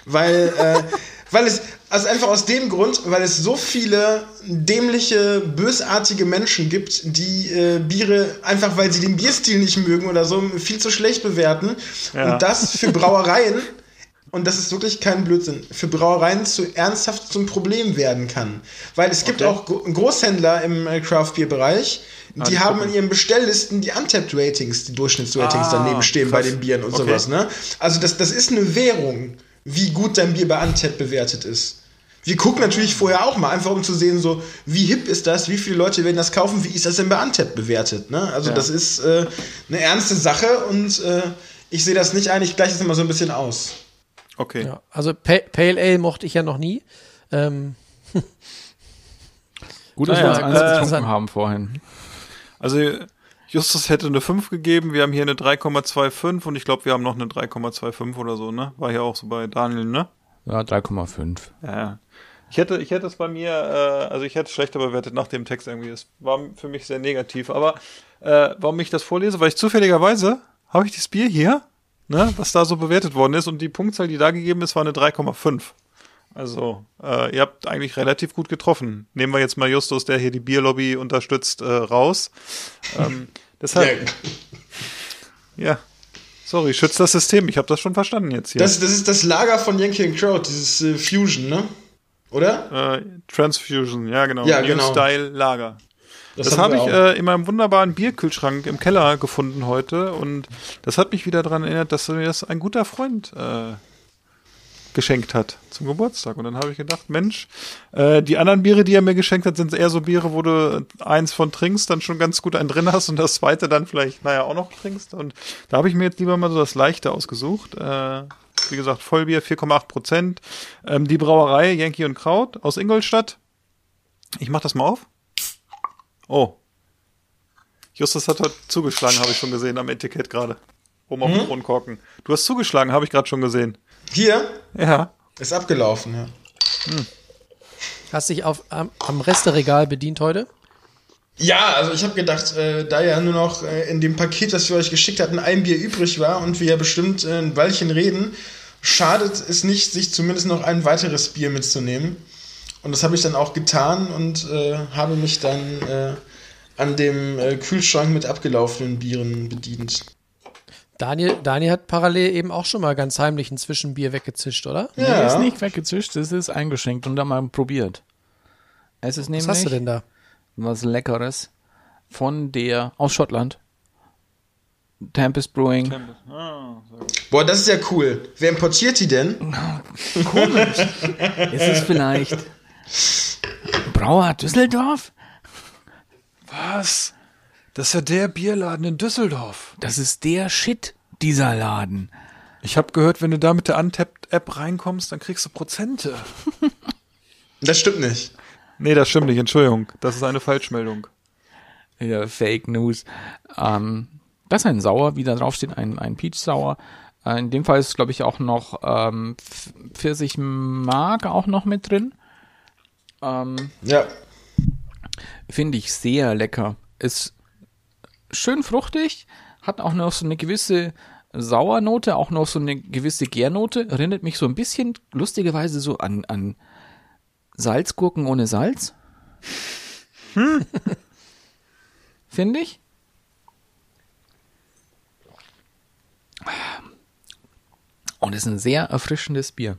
Weil, äh, weil es, also einfach aus dem Grund, weil es so viele dämliche, bösartige Menschen gibt, die äh, Biere, einfach weil sie den Bierstil nicht mögen oder so, viel zu schlecht bewerten. Ja. Und das für Brauereien, und das ist wirklich kein Blödsinn, für Brauereien zu ernsthaft zum Problem werden kann. Weil es gibt Okay. auch Gro- Großhändler im äh, Craft-Bier-Bereich, die die haben gucken. in ihren Bestelllisten die Untapped-Ratings, die Durchschnittsratings Ah, daneben stehen bei krass. den Bieren und Okay. sowas. Ne? Also das, das ist eine Währung, wie gut dein Bier bei Untapped bewertet ist. Wir gucken natürlich vorher auch mal, einfach um zu sehen, so wie hip ist das, wie viele Leute werden das kaufen, wie ist das denn bei Untapped bewertet. Ne? Also Ja. das ist äh, eine ernste Sache und äh, ich sehe das nicht ein, ich gleiche das immer so ein bisschen aus. Okay. Ja, also Pa- Pale Ale mochte ich ja noch nie. Ähm, Gut, dass Ah wir uns eins äh, getrunken haben vorhin. Also Justus hätte eine 5 gegeben, wir haben hier eine 3,25 und ich glaube, wir haben noch eine 3,25 oder so, ne? War hier auch so bei Daniel, ne? Ja, 3,5. Ja, Ja. Ich hätte, ich hätte es bei mir, äh, also ich hätte es schlechter bewertet nach dem Text irgendwie. Es war für mich sehr negativ. Aber äh, warum ich das vorlese, weil ich zufälligerweise habe ich das Bier hier, ne, was da so bewertet worden ist und die Punktzahl, die da gegeben ist, war eine 3,5. Also, äh, ihr habt eigentlich relativ gut getroffen. Nehmen wir jetzt mal Justus, der hier die Bierlobby unterstützt, äh, raus. Ähm, deshalb, ja. Sorry, schützt das System. Ich habe das schon verstanden jetzt hier. Das, das ist das Lager von Yankee and Crowd, dieses äh, Fusion, ne? Oder? äh, Transfusion, ja genau. Ja, New genau. Style Lager. Das, haben habe ich äh, in meinem wunderbaren Bierkühlschrank im Keller gefunden heute und das hat mich wieder daran erinnert, dass mir das ein guter Freund äh, geschenkt hat zum Geburtstag. Und dann habe ich gedacht, Mensch, äh, die anderen Biere, die er mir geschenkt hat, sind eher so Biere, wo du eins von trinkst, dann schon ganz gut einen drin hast und das zweite dann vielleicht, naja, auch noch trinkst. Und da habe ich mir jetzt lieber mal so das Leichte ausgesucht. Äh, wie gesagt, Vollbier, 4,8 Prozent. Ähm, die Brauerei Yankee und Kraut aus Ingolstadt. Ich mach das mal auf. Oh. Justus hat heute zugeschlagen, habe ich schon gesehen am Etikett gerade. Oben auf dem Kronkorken. Du hast zugeschlagen, habe ich gerade schon gesehen. Hier Ja. ist abgelaufen, ja. Hast dich auf, am, am Resteregal bedient heute? Ja, also ich habe gedacht, äh, da ja nur noch äh, in dem Paket, das wir euch geschickt hatten, ein Bier übrig war und wir ja bestimmt äh, ein Weilchen reden, schadet es nicht, sich zumindest noch ein weiteres Bier mitzunehmen. Und das habe ich dann auch getan und äh, habe mich dann äh, an dem äh, Kühlschrank mit abgelaufenen Bieren bedient. Daniel, Daniel hat parallel eben auch schon mal ganz heimlich ein Zwischenbier weggezischt, oder? Nee, ist nicht weggezischt, es ist eingeschenkt und dann mal probiert. Es ist nämlich Was hast du denn da? was Leckeres von der, aus Schottland. Tempest Brewing. Boah, das ist ja cool. Wer importiert die denn? Ist es vielleicht Brauer Düsseldorf? Was? Das ist ja der Bierladen in Düsseldorf. Das ist der Shit, dieser Laden. Ich habe gehört, wenn du da mit der Untapped-App reinkommst, dann kriegst du Prozente. Das stimmt nicht. Nee, das stimmt nicht, Entschuldigung. Das ist eine Falschmeldung. Ja, Fake News. Ähm, das ist ein Sauer, wie da drauf steht, ein, ein Peach Sauer. Äh, in dem Fall ist, glaube ich, auch noch ähm, Pfirsichmark auch noch mit drin. Ähm, Ja. Finde ich sehr lecker. Ist schön fruchtig, hat auch noch so eine gewisse Sauernote, auch noch so eine gewisse Gärnote. Erinnert mich so ein bisschen lustigerweise so an, an Salzgurken ohne Salz. Hm. Finde ich. Und ist ein sehr erfrischendes Bier.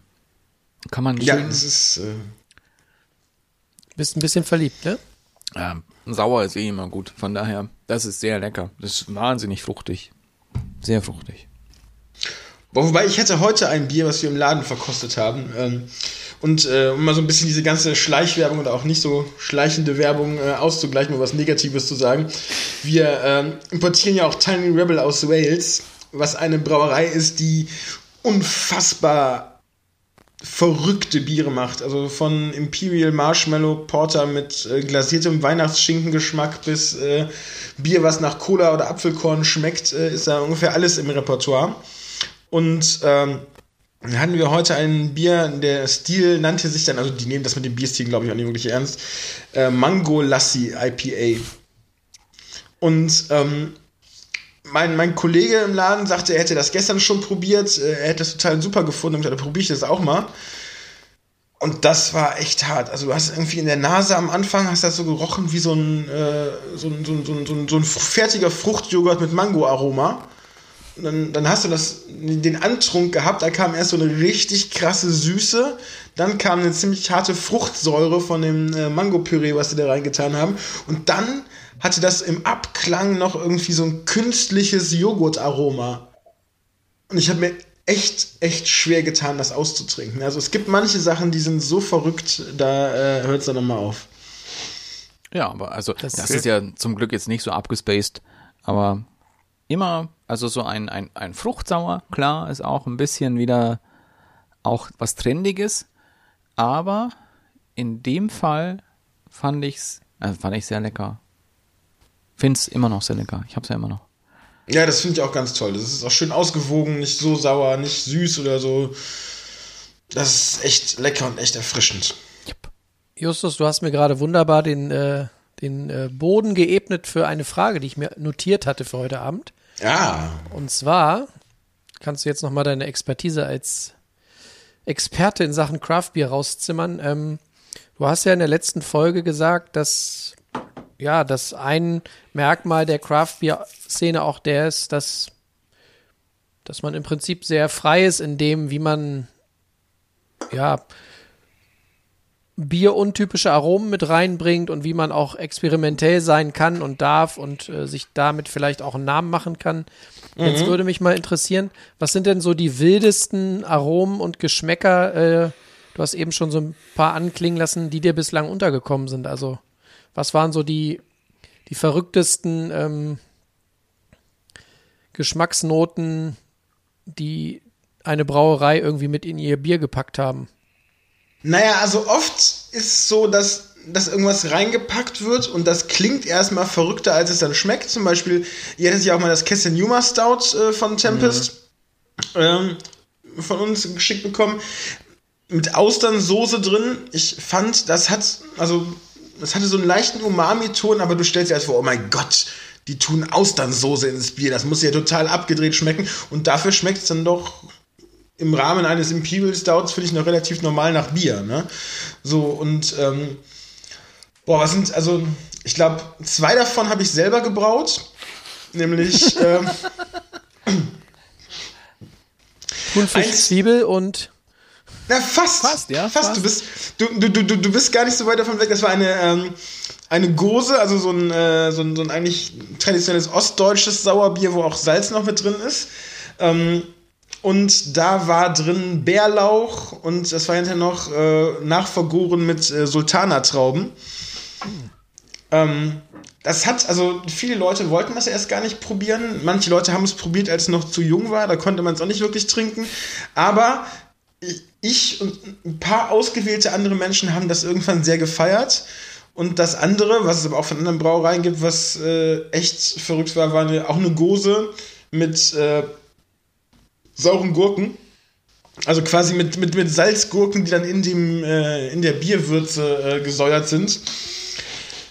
Kann man Ja, schön das ist. Äh, Bist ein bisschen verliebt, ne? Ja, sauer ist eh immer gut. Von daher, das ist sehr lecker. Das ist wahnsinnig fruchtig. Sehr fruchtig. Wobei ich hätte heute ein Bier, was wir im Laden verkostet haben. Ähm, und äh, um mal so ein bisschen diese ganze Schleichwerbung oder auch nicht so schleichende Werbung äh, auszugleichen, mal was Negatives zu sagen. Wir ähm, importieren ja auch Tiny Rebel aus Wales, was eine Brauerei ist, die unfassbar verrückte Biere macht. Also von Imperial Marshmallow Porter mit äh, glasiertem Weihnachtsschinkengeschmack bis äh, Bier, was nach Cola oder Apfelkorn schmeckt, äh, ist da ungefähr alles im Repertoire. Und ähm, hatten wir heute ein Bier, der Stil nannte sich dann, also die nehmen das mit dem Bierstil, glaube ich, auch nicht wirklich ernst, äh, Mango Lassi IPA. Und ähm, mein, mein Kollege im Laden sagte, er hätte das gestern schon probiert, äh, er hätte das total super gefunden und dachte, probiere ich das auch mal. Und das war echt hart. Also du hast irgendwie in der Nase am Anfang hast das so gerochen wie so ein, äh, so ein, so ein, so ein, so ein, fertiger Fruchtjoghurt mit Mango-Aroma. Dann, dann hast du das, den Antrunk gehabt, da kam erst so eine richtig krasse Süße, dann kam eine ziemlich harte Fruchtsäure von dem äh, Mango-Püree, was sie da reingetan haben. Und dann hatte das im Abklang noch irgendwie so ein künstliches Joghurtaroma. Und ich habe mir echt, echt schwer getan, das auszutrinken. Also es gibt manche Sachen, die sind so verrückt, da äh, hört es dann nochmal auf. Ja, aber also das, ist ja zum Glück jetzt nicht so abgespaced, aber immer, also so ein, ein, ein Fruchtsauer, klar, ist auch ein bisschen wieder auch was Trendiges, aber in dem Fall fand ich's, äh, fand ich sehr lecker. Find's immer noch sehr lecker. Ich hab's ja immer noch. Ja, das finde ich auch ganz toll. Das ist auch schön ausgewogen, nicht so sauer, nicht süß oder so. Das ist echt lecker und echt erfrischend. Justus, du hast mir gerade wunderbar den, äh, den äh, Boden geebnet für eine Frage, die ich mir notiert hatte für heute Abend. Ja. Und zwar kannst du jetzt nochmal deine Expertise als Experte in Sachen Craftbier rauszimmern. Ähm, du hast ja in der letzten Folge gesagt, dass ja, dass ein Merkmal der Craftbier-Szene auch der ist, dass, dass man im Prinzip sehr frei ist in dem, wie man ja bieruntypische Aromen mit reinbringt und wie man auch experimentell sein kann und darf und äh, sich damit vielleicht auch einen Namen machen kann. Jetzt würde mich mal interessieren, was sind denn so die wildesten Aromen und Geschmäcker? Äh, du hast eben schon so ein paar anklingen lassen, die dir bislang untergekommen sind. Also was waren so die, die verrücktesten ähm, Geschmacksnoten, die eine Brauerei irgendwie mit in ihr Bier gepackt haben? Naja, also oft ist es so, dass, dass irgendwas reingepackt wird und das klingt erstmal verrückter, als es dann schmeckt. Zum Beispiel, ihr hattet ja auch mal das Kessel Numa Stout äh, von Tempest ähm, von uns geschickt bekommen. Mit Austernsoße drin. Ich fand, das hat, also, das hatte so einen leichten Umami-Ton, aber du stellst dir erst vor, oh mein Gott, die tun Austernsoße ins Bier. Das muss ja total abgedreht schmecken. Und dafür schmeckt es dann doch im Rahmen eines Imperial Stouts finde ich noch relativ normal nach Bier, ne? So und ähm, boah, was sind also ich glaube zwei davon habe ich selber gebraut, nämlich ähm, Thunfisch, Zwiebel und na fast, Fast, ja, fast. fast. Du bist du, du, du, du bist gar nicht so weit davon weg. Das war eine ähm, eine Gose, also so ein, äh, so ein so ein eigentlich traditionelles ostdeutsches Sauerbier, wo auch Salz noch mit drin ist. Ähm, und da war drin Bärlauch und das war hinterher noch äh, nachvergoren mit äh, Sultanertrauben. Ähm, das hat, also viele Leute wollten das erst gar nicht probieren. Manche Leute haben es probiert, als es noch zu jung war. Da konnte man es auch nicht wirklich trinken. Aber ich und ein paar ausgewählte andere Menschen haben das irgendwann sehr gefeiert. Und das andere, was es aber auch von anderen Brauereien gibt, was äh, echt verrückt war, war eine, auch eine Gose mit äh, sauren Gurken. Also quasi mit, mit, mit Salzgurken, die dann in, dem, äh, in der Bierwürze äh, gesäuert sind.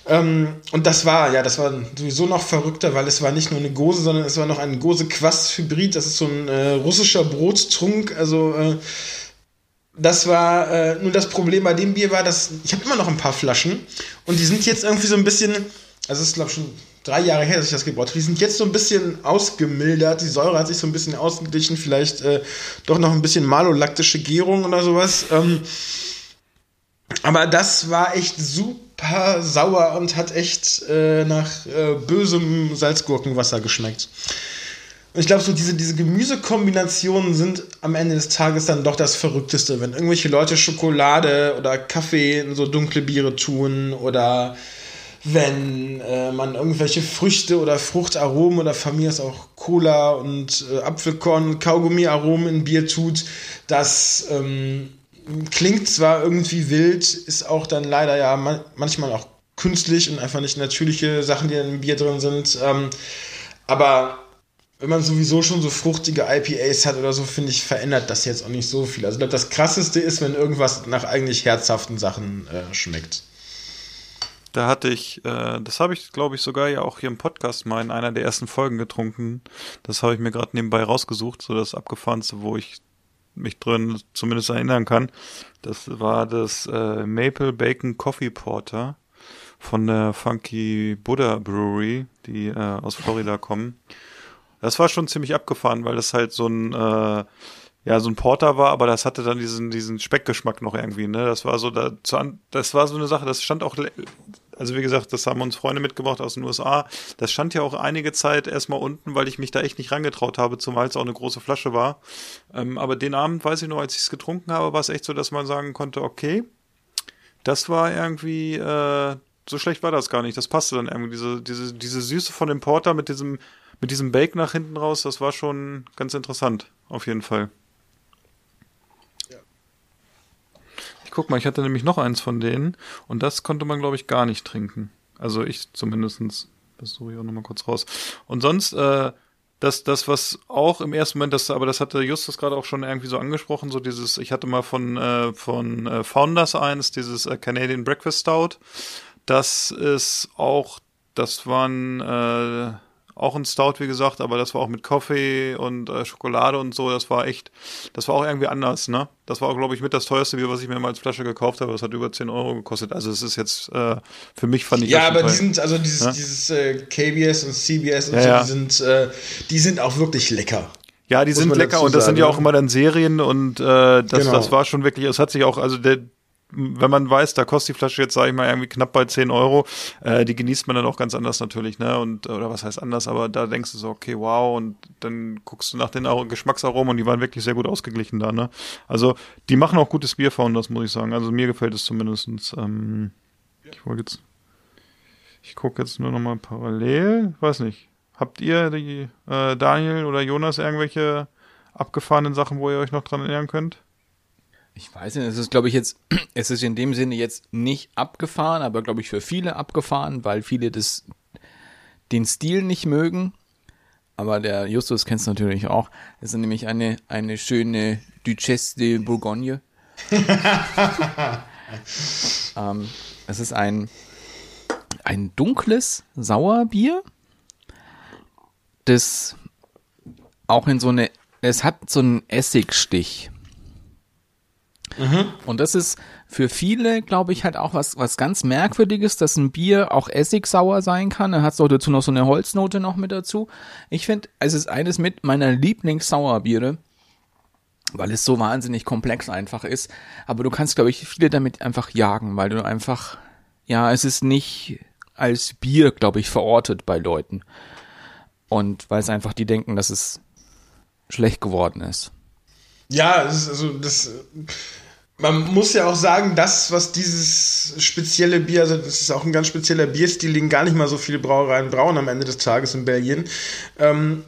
Ähm, und das war, ja, das war sowieso noch verrückter, weil es war nicht nur eine Gose, sondern es war noch ein Gose-Quass-Hybrid. Das ist so ein äh, russischer Brottrunk. Also, äh, das war, äh, nur das Problem bei dem Bier war, dass ich habe immer noch ein paar Flaschen und die sind jetzt irgendwie so ein bisschen, also es ist glaube ich schon drei Jahre her, dass ich das gebraut habe, die sind jetzt so ein bisschen ausgemildert, die Säure hat sich so ein bisschen ausgeglichen, vielleicht äh, doch noch ein bisschen malolaktische Gärung oder sowas. Ähm, aber das war echt super sauer und hat echt äh, nach äh, bösem Salzgurkenwasser geschmeckt. Und ich glaube, so diese, diese Gemüsekombinationen sind am Ende des Tages dann doch das Verrückteste. Wenn irgendwelche Leute Schokolade oder Kaffee in so dunkle Biere tun oder wenn äh, man irgendwelche Früchte oder Fruchtaromen oder mir ist auch Cola und äh, Apfelkorn Kaugummiaromen in Bier tut, das ähm, klingt zwar irgendwie wild, ist auch dann leider ja man manchmal auch künstlich und einfach nicht natürliche Sachen, die dann im Bier drin sind. Ähm, aber wenn man sowieso schon so fruchtige IPAs hat oder so, finde ich, verändert das jetzt auch nicht so viel. Also ich glaube, das krasseste ist, wenn irgendwas nach eigentlich herzhaften Sachen äh, schmeckt. Da hatte ich, äh, das habe ich, glaube ich, sogar ja auch hier im Podcast mal in einer der ersten Folgen getrunken. Das habe ich mir gerade nebenbei rausgesucht, so das abgefahrenste, wo ich mich drin zumindest erinnern kann. Das war das äh, Maple Bacon Coffee Porter von der Funky Buddha Brewery, die äh, aus Florida kommen. Das war schon ziemlich abgefahren, weil das halt so ein äh, ja so ein Porter war, aber das hatte dann diesen diesen Speckgeschmack noch irgendwie. Ne, das war so da zu an, das war so eine Sache. Das stand auch also wie gesagt, das haben uns Freunde mitgebracht aus den USA. Das stand ja auch einige Zeit erstmal unten, weil ich mich da echt nicht rangetraut habe, zumal es auch eine große Flasche war. Ähm, aber den Abend, weiß ich noch, als ich es getrunken habe, war es echt so, dass man sagen konnte, okay, das war irgendwie, äh, so schlecht war das gar nicht. Das passte dann irgendwie. Diese, diese, diese Süße von dem Porter mit diesem, mit diesem Bake nach hinten raus, das war schon ganz interessant, auf jeden Fall. Ich guck mal, ich hatte nämlich noch eins von denen und das konnte man, glaube ich, gar nicht trinken. Also ich zumindestens. Das suche ich auch nochmal kurz raus. Und sonst, äh, das, das, was auch im ersten Moment, das, aber das hatte Justus gerade auch schon irgendwie so angesprochen, so dieses, ich hatte mal von, äh, von äh, Founders eins, dieses äh, Canadian Breakfast Stout. Das ist auch, das waren äh, auch ein Stout, wie gesagt, aber das war auch mit Kaffee und äh, Schokolade und so. Das war echt, das war auch irgendwie anders, ne? Das war auch, glaube ich, mit das teuerste Bier, was ich mir mal als Flasche gekauft habe. Das hat über 10 Euro gekostet. Also es ist jetzt, äh, für mich fand ich Ja, aber die sind, also dieses, Ja? dieses äh, KBS und CBS und Ja, so, ja. die sind, äh, die sind auch wirklich lecker. Ja, die Muss sind lecker und das sind sagen, ja ne? auch immer dann Serien und äh, das, Genau. das war schon wirklich, es hat sich auch, also der, wenn man weiß, da kostet die Flasche jetzt, sage ich mal, irgendwie knapp bei 10 Euro, äh, die genießt man dann auch ganz anders natürlich, ne? Und, oder was heißt anders, aber da denkst du so, okay, wow, und dann guckst du nach den Ar- Geschmacksaromen und die waren wirklich sehr gut ausgeglichen da, ne? Also, die machen auch gutes Bier von, das muss ich sagen. Also, mir gefällt es zumindestens. Ähm, ich wollte jetzt, ich gucke jetzt nur noch mal parallel, weiß nicht. Habt ihr, die, äh, Daniel oder Jonas, irgendwelche abgefahrenen Sachen, wo ihr euch noch dran erinnern könnt? Ich weiß nicht, es ist, glaube ich, jetzt, es ist in dem Sinne jetzt nicht abgefahren, aber glaube ich für viele abgefahren, weil viele das, den Stil nicht mögen. Aber der Justus kennt es natürlich auch. Es ist nämlich eine, eine schöne Duchesse de Bourgogne. ähm, es ist ein, ein dunkles Sauerbier, das auch in so eine, es hat so einen Essigstich. Und das ist für viele, glaube ich, halt auch was, was ganz Merkwürdiges, dass ein Bier auch essigsauer sein kann. Dann hat es auch dazu noch so eine Holznote noch mit dazu. Ich finde, es ist eines mit meiner Lieblingssauerbiere, weil es so wahnsinnig komplex einfach ist. Aber du kannst, glaube ich, viele damit einfach jagen, weil du einfach, ja, es ist nicht als Bier, glaube ich, verortet bei Leuten. Und weil es einfach die denken, dass es schlecht geworden ist. Ja, also das. Man muss ja auch sagen, das, was dieses spezielle Bier, also das ist auch ein ganz spezieller Bierstil, den gar nicht mal so viele Brauereien brauen am Ende des Tages in Belgien. Ähm,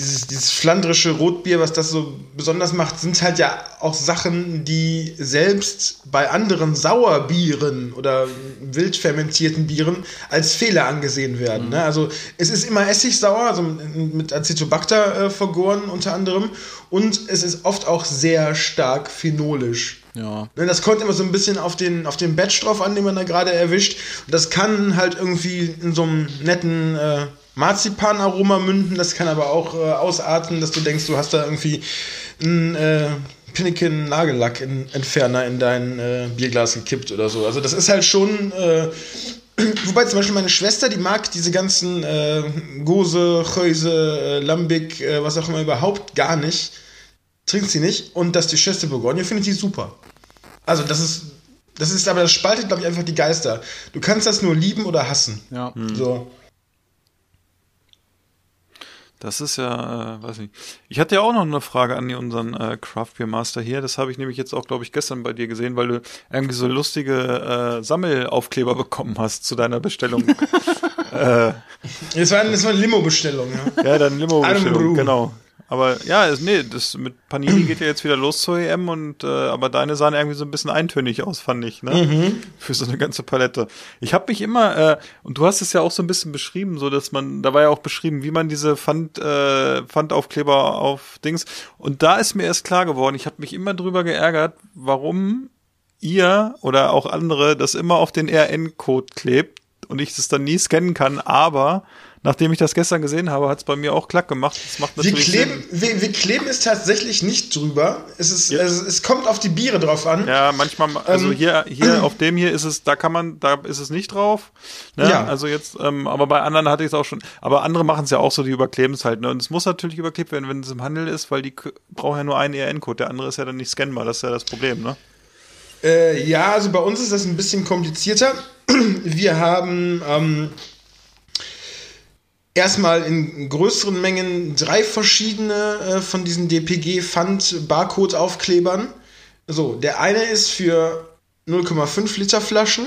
dieses, dieses flandrische Rotbier, was das so besonders macht, sind halt ja auch Sachen, die selbst bei anderen Sauerbieren oder wild fermentierten Bieren als Fehler angesehen werden. Ne? Also es ist immer essigsauer, also mit Acetobacter äh, vergoren unter anderem, und es ist oft auch sehr stark phenolisch. Ja. Ne, Das kommt immer so ein bisschen auf den, auf den Batch drauf an, den man da gerade erwischt. Und das kann halt irgendwie in so einem netten äh, Marzipanaroma münden. Das kann aber auch äh, ausarten, dass du denkst, du hast da irgendwie einen äh, Pinneken Nagellack-Entferner in dein äh, Bierglas gekippt oder so. Also das ist halt schon. Äh, Wobei zum Beispiel meine Schwester, die mag diese ganzen äh, Gose, Chöse, äh, Lambic, äh, was auch immer überhaupt gar nicht. Trinkt sie nicht. Und das Duchesse de Bourgogne findet sie super. Also das ist, das ist aber, das spaltet, glaube ich, einfach die Geister. Du kannst das nur lieben oder hassen. Ja. So. Das ist ja, äh, weiß nicht. Ich hatte ja auch noch eine Frage an unseren äh, Craft Beer Master hier. Das habe ich nämlich jetzt auch, glaube ich, gestern bei dir gesehen, weil du irgendwie so lustige äh, Sammelaufkleber bekommen hast zu deiner Bestellung. äh, Das war, das war eine Limo-Bestellung, ja. ja, dann Limo-Bestellung, genau. Aber ja, es- nee, das mit Panini geht ja jetzt wieder los zur EM und äh, aber deine sahen irgendwie so ein bisschen eintönig aus, fand ich, ne? Mhm. Für so eine ganze Palette. Ich habe mich immer äh, und du hast es ja auch so ein bisschen beschrieben, so dass man, da war ja auch beschrieben, wie man diese Pfand, äh, Pfandaufkleber auf Dings und da ist mir erst klar geworden, ich habe mich immer drüber geärgert, warum ihr oder auch andere das immer auf den RN-Code klebt und ich das dann nie scannen kann, aber nachdem ich das gestern gesehen habe, hat es bei mir auch klack gemacht. Das macht Wir natürlich kleben, Sinn. wir, wir kleben es tatsächlich nicht drüber. Es, ist, Ja. es, es kommt auf die Biere drauf an. Ja, manchmal, also Ähm, hier, hier auf dem hier ist es, da kann man, da ist es nicht drauf. Ne? Ja. Also jetzt, ähm, aber bei anderen hatte ich es auch schon. Aber andere machen es ja auch so, die überkleben es halt. Ne? Und es muss natürlich überklebt werden, wenn es im Handel ist, weil die brauchen ja nur einen ERN-Code. Der andere ist ja dann nicht scannbar. Das ist ja das Problem, ne? Äh, ja, also bei uns ist das ein bisschen komplizierter. Wir haben ähm, erstmal in größeren Mengen drei verschiedene äh, von diesen DPG-Pfand-Barcode-Aufklebern. So, der eine ist für 0,5 Liter Flaschen.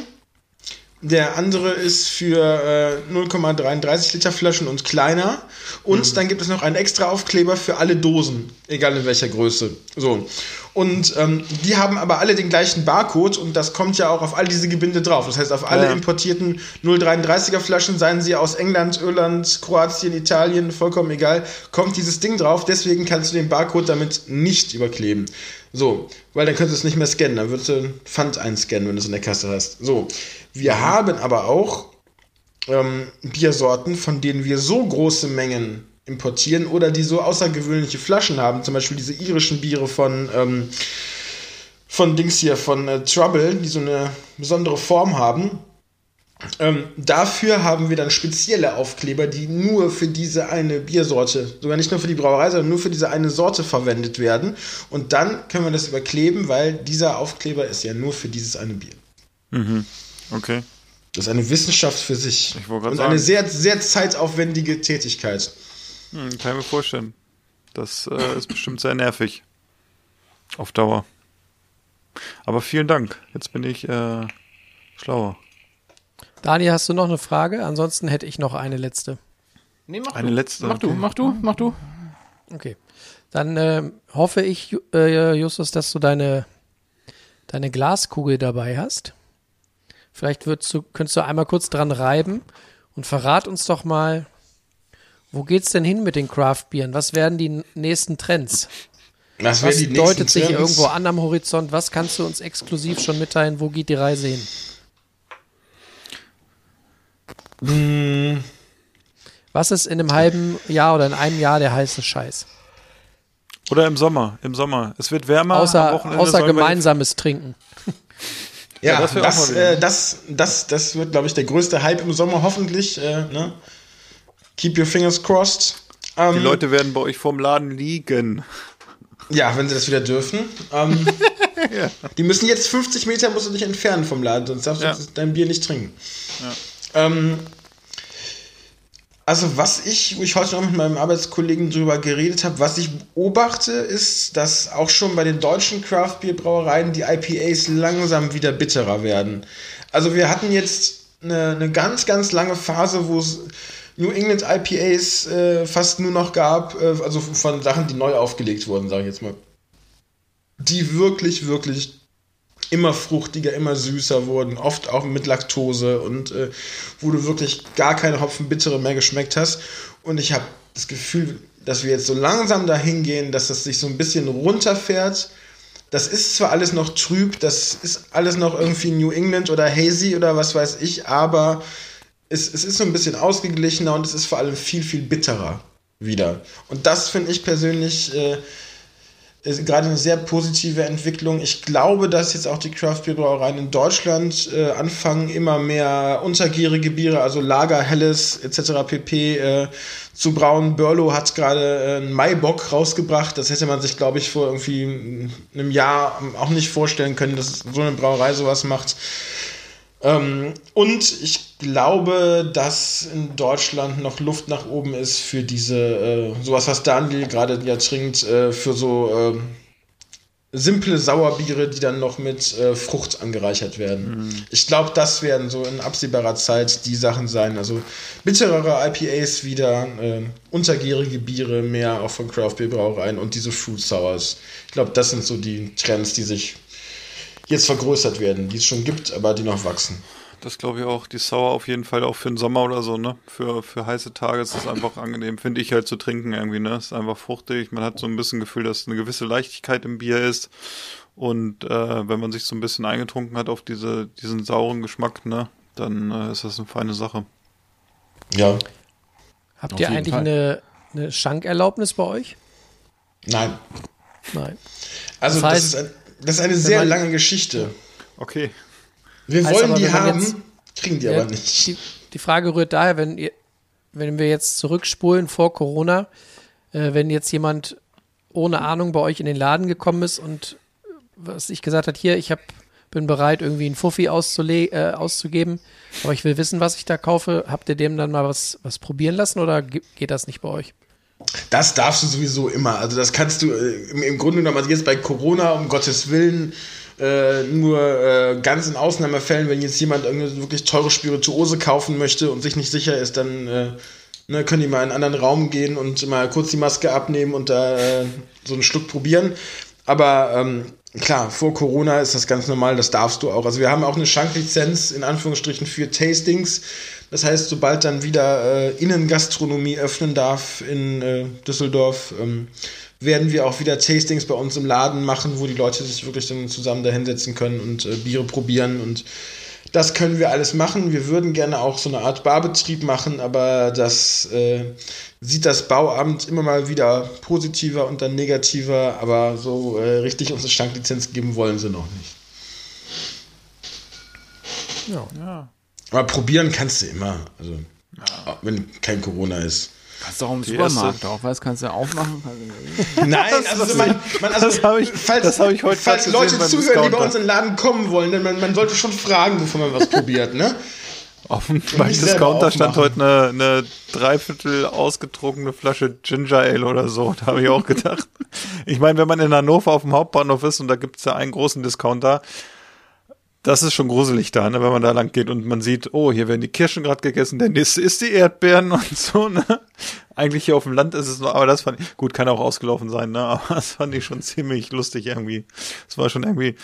Der andere ist für äh, 0,33 Liter Flaschen und kleiner. Und dann gibt es noch einen extra Aufkleber für alle Dosen, egal in welcher Größe. So. Und ähm, die haben aber alle den gleichen Barcode und das kommt ja auch auf all diese Gebinde drauf. Das heißt, auf alle Ja. importierten 0,33er Flaschen, seien sie aus England, Irland, Kroatien, Italien, vollkommen egal, kommt dieses Ding drauf. Deswegen kannst du den Barcode damit nicht überkleben. So, weil dann könntest du es nicht mehr scannen. Dann würdest du ein Pfand einscannen, wenn du es in der Kasse hast. So, wir haben aber auch ähm, Biersorten, von denen wir so große Mengen importieren oder die so außergewöhnliche Flaschen haben. Zum Beispiel diese irischen Biere von, ähm, von Dings hier, von äh, Trouble, die so eine besondere Form haben. Ähm, dafür haben wir dann spezielle Aufkleber, die nur für diese eine Biersorte, sogar nicht nur für die Brauerei, sondern nur für diese eine Sorte verwendet werden. Und dann können wir das überkleben, weil dieser Aufkleber ist ja nur für dieses eine Bier. Mhm. Okay. Das ist eine Wissenschaft für sich. Ich Und sagen. eine sehr, sehr zeitaufwendige Tätigkeit. Hm, kann ich mir vorstellen. Das äh, ist bestimmt sehr nervig. Auf Dauer. Aber vielen Dank. Jetzt bin ich äh, schlauer. Daniel, hast du noch eine Frage? Ansonsten hätte ich noch eine letzte. Nee, mach Eine du. letzte, Mach du, okay. mach du, mach du. Okay. Dann ähm, hoffe ich, äh, Justus, dass du deine, deine Glaskugel dabei hast. Vielleicht würdest du, könntest du einmal kurz dran reiben und verrat uns doch mal, wo geht's denn hin mit den Craft-Bieren? Was werden die nächsten Trends? Das Was die nächsten deutet sich Trends. irgendwo an am Horizont? Was kannst du uns exklusiv schon mitteilen? Wo geht die Reise hin? Hm, Was ist in einem halben Jahr oder in einem Jahr der heiße Scheiß? Oder im Sommer. Im Sommer. Es wird wärmer. Außer, außer gemeinsames Trinken. Ja, Ja, das das, äh, das, das, das wird, glaube ich, der größte Hype im Sommer, hoffentlich. Äh, ne? Keep your fingers crossed. Ähm, Die Leute werden bei euch vorm Laden liegen. Ja, wenn sie das wieder dürfen. Ähm, Ja. Die müssen jetzt 50 Meter musst du dich entfernen vom Laden, sonst darfst Ja. du dein Bier nicht trinken. Ähm, also was ich, wo ich heute noch mit meinem Arbeitskollegen drüber geredet habe, was ich beobachte, ist, dass auch schon bei den deutschen Craft-Bier-Brauereien die IPAs langsam wieder bitterer werden. Also wir hatten jetzt eine, eine ganz, ganz lange Phase, wo es New England IPAs äh, fast nur noch gab, äh, also von Sachen, die neu aufgelegt wurden, sage ich jetzt mal. Die wirklich, wirklich immer fruchtiger, immer süßer wurden, oft auch mit Laktose und äh, wo du wirklich gar keine Hopfenbittere mehr geschmeckt hast. Und ich habe das Gefühl, dass wir jetzt so langsam dahin gehen, dass das sich so ein bisschen runterfährt. Das ist zwar alles noch trüb, das ist alles noch irgendwie New England oder hazy oder was weiß ich, aber es, es ist so ein bisschen ausgeglichener und es ist vor allem viel, viel bitterer wieder. Und das finde ich persönlich äh, gerade eine sehr positive Entwicklung. Ich glaube, dass jetzt auch die Craft-Bier-Brauereien in Deutschland äh, anfangen, immer mehr untergärige Biere, also Lager, Helles etc. pp. Äh, zu brauen. Burlow hat gerade äh, einen Maibock rausgebracht. Das hätte man sich, glaube ich, vor irgendwie einem Jahr auch nicht vorstellen können, dass so eine Brauerei sowas macht. Ähm, und ich glaube, dass in Deutschland noch Luft nach oben ist für diese, äh, sowas, was Daniel gerade ja trinkt, äh, für so äh, simple Sauerbiere, die dann noch mit äh, Frucht angereichert werden. Ich glaube, das werden so in absehbarer Zeit die Sachen sein. Also bitterere IPAs wieder, äh, untergärige Biere mehr auch von Craft Beer Brauereien und diese Fruit Sours. Ich glaube, das sind so die Trends, die sich jetzt vergrößert werden, die es schon gibt, aber die noch wachsen. Das glaube ich auch. Die Sauer auf jeden Fall auch für den Sommer oder so, ne? Für, für heiße Tage ist es einfach angenehm, finde ich halt zu trinken irgendwie, ne? Es ist einfach fruchtig. Man hat so ein bisschen Gefühl, dass eine gewisse Leichtigkeit im Bier ist. Und äh, wenn man sich so ein bisschen eingetrunken hat auf diese, diesen sauren Geschmack, ne? Dann äh, ist das eine feine Sache. Ja. Habt Auf ihr eigentlich Fall. eine, eine Schankerlaubnis bei euch? Nein. Nein. Also Das das, heißt, ist, ein, das ist eine sehr man- lange Geschichte. Okay. Wir Heißt wollen aber, die haben, jetzt- kriegen die Ja, aber nicht. Die, die Frage rührt daher, wenn ihr, wenn wir jetzt zurückspulen vor Corona, äh, wenn jetzt jemand ohne Ahnung bei euch in den Laden gekommen ist und was ich gesagt hat, hier, ich hab, bin bereit, irgendwie einen Fuffi auszule äh, auszugeben, aber ich will wissen, was ich da kaufe, habt ihr dem dann mal was, was probieren lassen oder ge- geht das nicht bei euch? Das darfst du sowieso immer. Also das kannst du äh, im, im Grunde genommen, also jetzt bei Corona, um Gottes Willen, äh, nur äh, ganz in Ausnahmefällen, wenn jetzt jemand irgendeine wirklich teure Spirituose kaufen möchte und sich nicht sicher ist, dann äh, ne, können die mal in einen anderen Raum gehen und mal kurz die Maske abnehmen und da äh, so einen Schluck probieren. Aber ähm, klar, vor Corona ist das ganz normal, das darfst du auch. Also wir haben auch eine Schanklizenz in Anführungsstrichen für Tastings. Das heißt, sobald dann wieder äh, Innengastronomie öffnen darf in äh, Düsseldorf, ähm, werden wir auch wieder Tastings bei uns im Laden machen, wo die Leute sich wirklich dann zusammen da hinsetzen können und äh, Biere probieren und das können wir alles machen. Wir würden gerne auch so eine Art Barbetrieb machen, aber das äh, sieht das Bauamt immer mal wieder positiver und dann negativer, aber so äh, richtig uns eine Stanklizenz geben wollen sie noch nicht. Ja. Ja. Aber probieren kannst du immer. Also, auch wenn kein Corona ist. Kannst du auch im Die Supermarkt auch, was kannst du aufmachen? Kannst du- Nein, also man, man also, Das hab ich- falls, hab ich heute falls Leute zuhören, die bei uns in den Laden kommen wollen, dann man, man sollte schon fragen, bevor man was probiert, ne? Auf dem Discounter stand heute aufmachen. eine, eine dreiviertel ausgetrunkene Flasche Ginger Ale oder so. Da habe ich auch gedacht. Ich meine, wenn man in Hannover auf dem Hauptbahnhof ist und da gibt es ja einen großen Discounter, das ist schon gruselig da, ne, wenn man da lang geht und man sieht, oh, hier werden die Kirschen gerade gegessen, der nächste isst die Erdbeeren und so, ne? Eigentlich hier auf dem Land ist es nur, aber das fand ich, gut, kann auch ausgelaufen sein, ne? Aber das fand ich schon ziemlich lustig irgendwie. Es war schon irgendwie,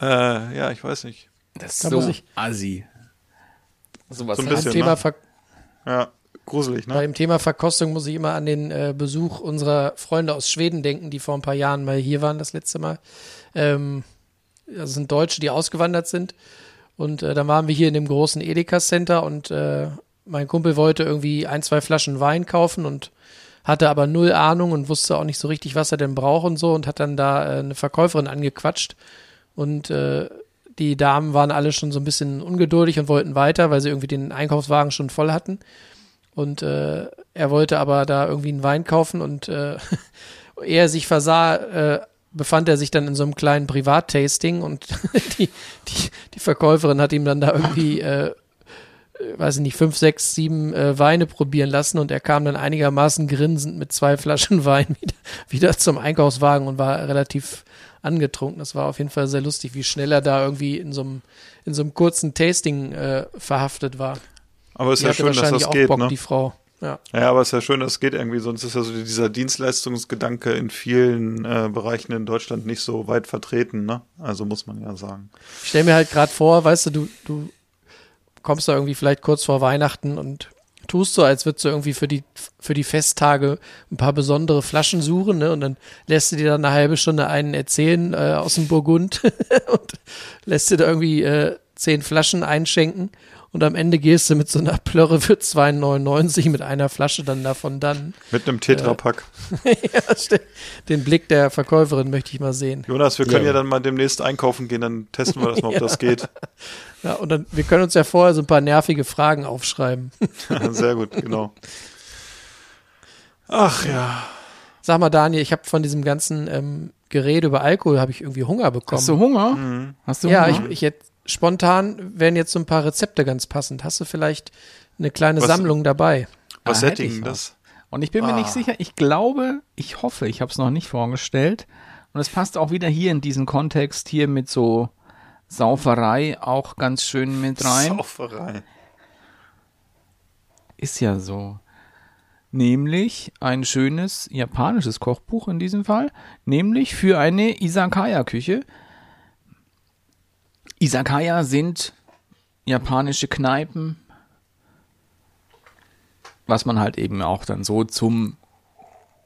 äh, ja, ich weiß nicht. Das Da ist muss so ich- assi. Sowas So ein hat- bisschen, Thema ne? Ver Ja, gruselig, ne? Beim Thema Verkostung muss ich immer an den äh, Besuch unserer Freunde aus Schweden denken, die vor ein paar Jahren mal hier waren, das letzte Mal. Ähm, das sind Deutsche, die ausgewandert sind. Und äh, dann waren wir hier in dem großen Edeka Center und äh, mein Kumpel wollte irgendwie ein, zwei Flaschen Wein kaufen und hatte aber null Ahnung und wusste auch nicht so richtig, was er denn braucht und so und hat dann da äh, eine Verkäuferin angequatscht. Und äh, die Damen waren alle schon so ein bisschen ungeduldig und wollten weiter, weil sie irgendwie den Einkaufswagen schon voll hatten. Und äh, er wollte aber da irgendwie einen Wein kaufen und äh, er sich versah, äh, befand er sich dann in so einem kleinen Privattasting und die, die, die Verkäuferin hat ihm dann da irgendwie, äh, äh, weiß ich nicht, fünf, sechs, sieben äh, Weine probieren lassen und er kam dann einigermaßen grinsend mit zwei Flaschen Wein wieder, wieder zum Einkaufswagen und war relativ angetrunken. Das war auf jeden Fall sehr lustig, wie schnell er da irgendwie in so einem, in so einem kurzen Tasting äh, verhaftet war. Aber es ist Die ja schön, dass wahrscheinlich das auch geht, Bock, ne? die Frau. Ja. Ja, aber es ist ja schön, dass es geht irgendwie, sonst ist ja so dieser Dienstleistungsgedanke in vielen äh, Bereichen in Deutschland nicht so weit vertreten, ne? Also muss man ja sagen. Ich stell mir halt gerade vor, weißt du, du, du kommst da irgendwie vielleicht kurz vor Weihnachten und tust so, als würdest du irgendwie für die, für die Festtage ein paar besondere Flaschen suchen, ne? Und dann lässt du dir dann eine halbe Stunde einen erzählen äh, aus dem Burgund und lässt dir da irgendwie äh, zehn Flaschen einschenken und am Ende gehst du mit so einer Plörre für 2,99 mit einer Flasche dann davon dann. Mit einem Tetrapack. ja, ste- den Blick der Verkäuferin möchte ich mal sehen. Jonas, wir können ja. Ja. dann mal demnächst einkaufen gehen, dann testen wir das mal, ob das geht. Ja, und dann, wir können uns ja vorher so ein paar nervige Fragen aufschreiben. Sehr gut, genau. Ach ja. Sag mal, Daniel, ich habe von diesem ganzen ähm, Gerede über Alkohol habe ich irgendwie Hunger bekommen. Hast du Hunger? Hast du ja, ich, Hunger? ich jetzt spontan wären jetzt so ein paar Rezepte ganz passend. Hast du vielleicht eine kleine Was- Sammlung dabei? Was Ah, hätte ich ich das? Und ich bin mir nicht sicher, ich glaube, ich hoffe, ich habe es noch nicht vorgestellt. Und es passt auch wieder hier in diesen Kontext hier mit so Sauferei auch ganz schön mit rein. Sauferei. Ist ja so. Nämlich ein schönes japanisches Kochbuch in diesem Fall. Nämlich für eine Izakaya-Küche. Izakaya sind japanische Kneipen, was man halt eben auch dann so zum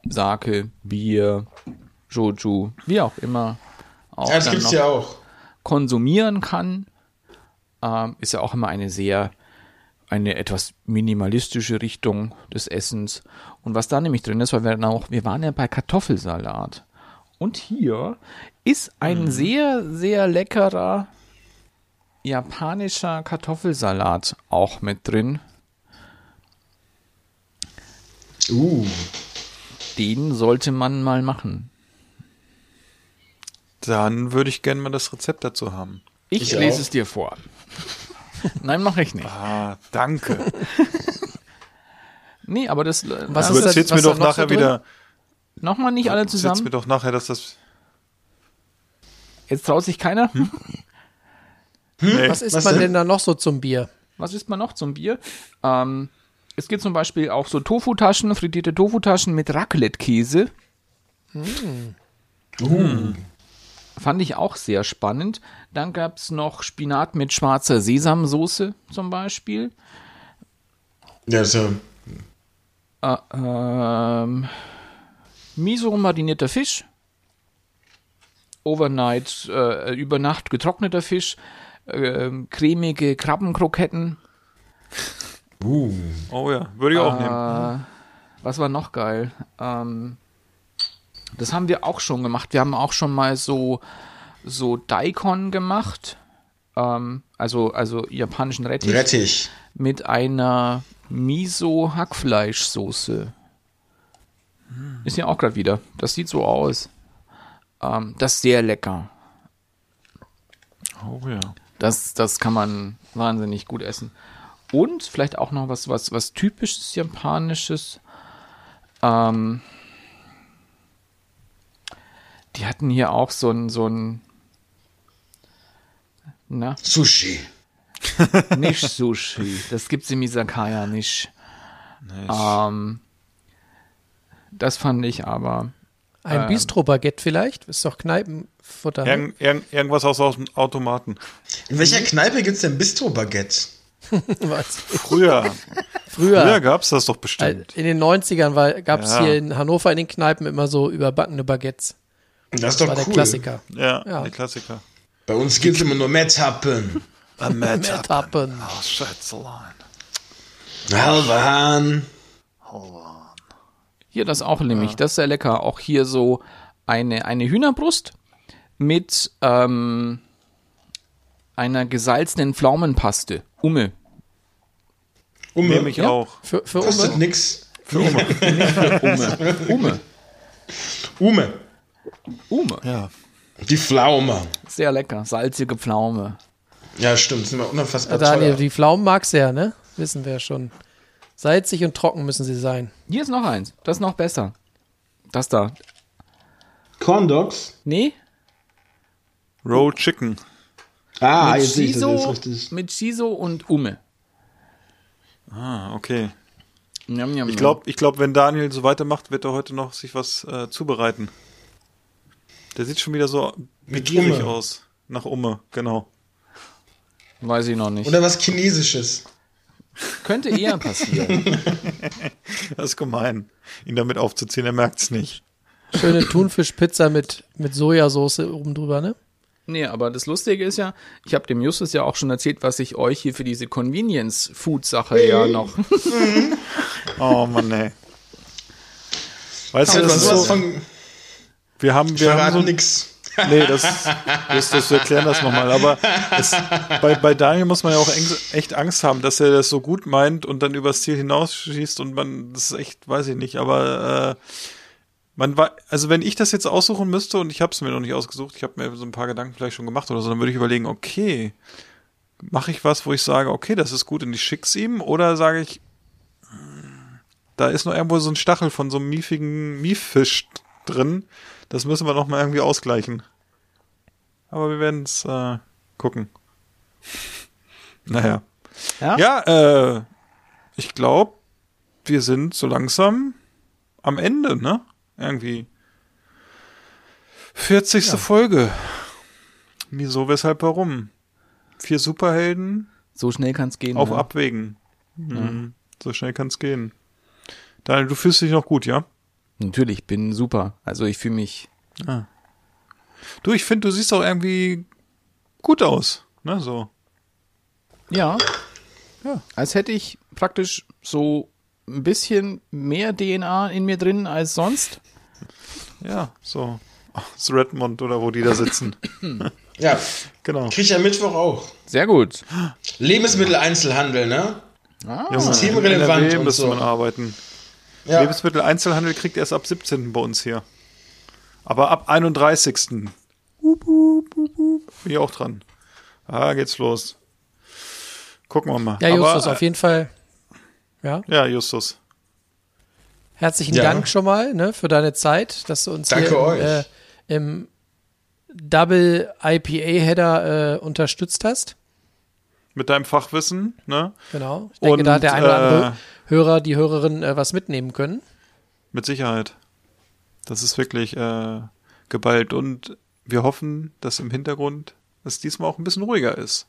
Sake, Bier, Joju, wie auch immer auch Ja, das ja auch. konsumieren kann. Ähm, ist ja auch immer eine sehr, eine etwas minimalistische Richtung des Essens. Und was da nämlich drin ist, weil wir dann auch, wir waren ja bei Kartoffelsalat. Und hier ist ein sehr, sehr leckerer japanischer Kartoffelsalat auch mit drin. Uh. Den sollte man mal machen. Dann würde ich gerne mal das Rezept dazu haben. Ich, Ich lese auch. es dir vor. Nein, mache ich nicht. Ah, danke. Nee, aber das äh, Was Du ist da- erzählst was mir doch nachher wieder. nochmal nicht alle Erzählst zusammen. mir doch nachher, dass das. Jetzt traut sich keiner. Nee. Was isst was man denn? denn da noch so zum Bier? Was isst man noch zum Bier? Ähm, es gibt zum Beispiel auch so Tofu-Taschen, frittierte Tofu-Taschen mit Raclette-Käse. Uh. Fand ich auch sehr spannend. Dann gab es noch Spinat mit schwarzer Sesamsoße zum Beispiel. Ja, ja. Äh, ähm, Miso marinierter Fisch. Overnight, äh, über Nacht getrockneter Fisch. Ähm, cremige Krabbenkroketten. Uh. Oh ja, würde ich auch nehmen. Äh, was war noch geil? Ähm, das haben wir auch schon gemacht. Wir haben auch schon mal so, so Daikon gemacht. Ähm, also, also japanischen Rettich, Rettich. mit einer Miso-Hackfleischsoße. Ist ja auch gerade wieder. Das sieht so aus. Ähm, das ist sehr lecker. Oh ja. Das, das kann man wahnsinnig gut essen. Und vielleicht auch noch was, was, was typisches Japanisches. Ähm, die hatten hier auch so ein, so ein, na, Sushi. nicht Sushi. Das gibt's im Izakaya nicht. Ähm, das fand ich aber. Ein Ähm. Bistro-Baguette vielleicht? Ist doch Kneipenfutter. Ne? Irgend, irgend, irgendwas aus, aus dem Automaten. In welcher Kneipe gibt's denn Bistro-Baguette? Was? Früher. Früher. Früher gab's das doch bestimmt. In den 90ern gab es Ja. hier in Hannover in den Kneipen immer so überbackene Baguettes. Das ist Das doch war cool. der Klassiker. Ja, Ja. die Klassiker. Bei uns gibt's immer nur Mettappen. Mettappen. Oh, Schätzelein. Halber Hahn. Hier das auch nämlich, das ist sehr lecker. Auch hier so eine, eine Hühnerbrust mit ähm, einer gesalzenen Pflaumenpaste. Umme. Umme. Nehme ich Ja. auch. Für, für Kostet Umme? nix. Umme. Umme. Ume. Umme. Ja. Die Pflaume. Sehr lecker. Salzige Pflaume. Ja, stimmt. Sind wir unfassbar Daniel, teuer. die Pflaumen magst du ja, ne? Wissen wir ja schon. Salzig und trocken müssen sie sein. Hier ist noch eins. Das ist noch besser. Das da. Corn Dogs. Nee? Roll Chicken. Ah, mit jetzt sehe ich das Shiso, richtig. mit Shiso und Umme. Ah, okay. Njam, njam, Ich glaube, ich glaub, wenn Daniel so weitermacht, wird er heute noch sich was äh, zubereiten. Der sieht schon wieder so begierig aus. Nach Umme, genau. Weiß ich noch nicht. Oder was Chinesisches. Könnte eher passieren. Das ist gemein, ihn damit aufzuziehen, er merkt's nicht. Schöne Thunfischpizza mit, mit Sojasauce oben drüber, ne? Nee, aber das Lustige ist ja, ich habe dem Justus ja auch schon erzählt, was ich euch hier für diese Convenience-Food-Sache ja noch. Oh Mann, ey. Weißt du, Das ist so, von wir haben, wir haben so, nix. Nee, das, das, das, wir erklären das nochmal, aber es, bei, bei Daniel muss man ja auch echt Angst haben, dass er das so gut meint und dann übers Ziel hinausschießt und man, das ist echt, weiß ich nicht, aber, äh, man war, also wenn ich das jetzt aussuchen müsste und ich habe es mir noch nicht ausgesucht, ich habe mir so ein paar Gedanken vielleicht schon gemacht oder so, dann würde ich überlegen, okay, mache ich was, wo ich sage, okay, das ist gut und ich schick's ihm oder sage ich, hm, da ist noch irgendwo so ein Stachel von so einem miefigen Mieffisch drin, das müssen wir noch mal irgendwie ausgleichen. Aber wir werden es äh, gucken. Naja. Ja? Ja, äh, ich glaube, wir sind so langsam am Ende, ne? Irgendwie. 40. Folge. Wieso, weshalb, warum? Vier Superhelden So schnell kann's gehen. auf ne? Abwägen. Mhm. So schnell kann's gehen. Daniel, du fühlst dich noch gut, ja? Natürlich, bin super. Also ich fühle mich. Du, ich finde, du siehst auch irgendwie gut aus. Ne, so. Ja. Ja. Als hätte ich praktisch so ein bisschen mehr DNA in mir drin als sonst. Ja, so. Das Redmond oder wo die da sitzen. Ja, genau. krieg ich am Mittwoch auch. Sehr gut. Lebensmitteleinzelhandel, ne? Ah, Systemrelevant NRW und müsste so. man arbeiten. Ja. Lebensmitteleinzelhandel kriegt erst ab 17. bei uns hier. Aber ab 31. Hup, hup, hup, hup. Bin ich auch dran. Ah, geht's los. Gucken wir mal. Ja, Justus, Aber, auf jeden Fall. Ja, Ja, Justus. herzlichen Ja. Dank schon mal ne, für deine Zeit, dass du uns Danke hier euch. Äh, im Double IPA-Header äh, unterstützt hast. Mit deinem Fachwissen, ne? Genau. Ich denke, Und, da hat der eine oder andere äh, Hörer, die Hörerin äh, was mitnehmen können. Mit Sicherheit. Das ist wirklich äh, geballt. Und wir hoffen, dass im Hintergrund es diesmal auch ein bisschen ruhiger ist.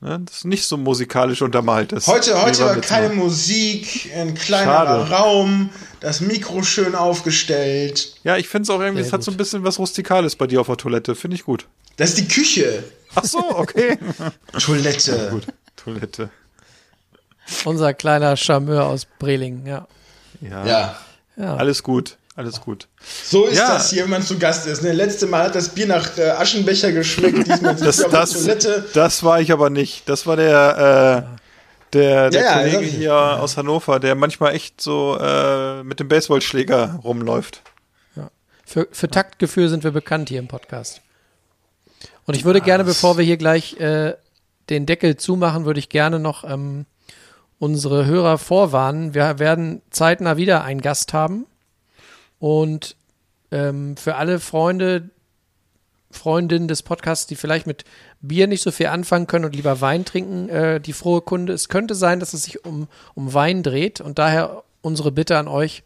Ne? Das nicht so musikalisch untermalt ist. Heute, heute war keine Mal. Musik, ein kleinerer Schade. Raum, das Mikro schön aufgestellt. Ja, ich finde es auch irgendwie, es hat so ein bisschen was Rustikales bei dir auf der Toilette. Finde ich gut. Das ist die Küche. Ach so, okay. Toilette. gut. Toilette. Unser kleiner Charmeur aus Breling, ja. Ja. Ja. Ja. Alles gut. Alles gut. So ist Ja. das hier, wenn man zu Gast ist. Ne? Letzte Mal hat das Bier nach äh, Aschenbecher geschmeckt, diesmal Das, auf der das, Toilette. das war ich aber nicht. Das war der, äh, der, der Ja, ja, Kollege hier aus Hannover, der manchmal echt so äh, mit dem Baseballschläger rumläuft. Für, für Taktgefühl sind wir bekannt hier im Podcast. Und ich würde gerne, bevor wir hier gleich äh, den Deckel zumachen, würde ich gerne noch ähm, unsere Hörer vorwarnen. Wir werden zeitnah wieder einen Gast haben. Und ähm, für alle Freunde, Freundinnen des Podcasts, die vielleicht mit Bier nicht so viel anfangen können und lieber Wein trinken, äh, die frohe Kunde, es könnte sein, dass es sich um, um Wein dreht. Und daher unsere Bitte an euch,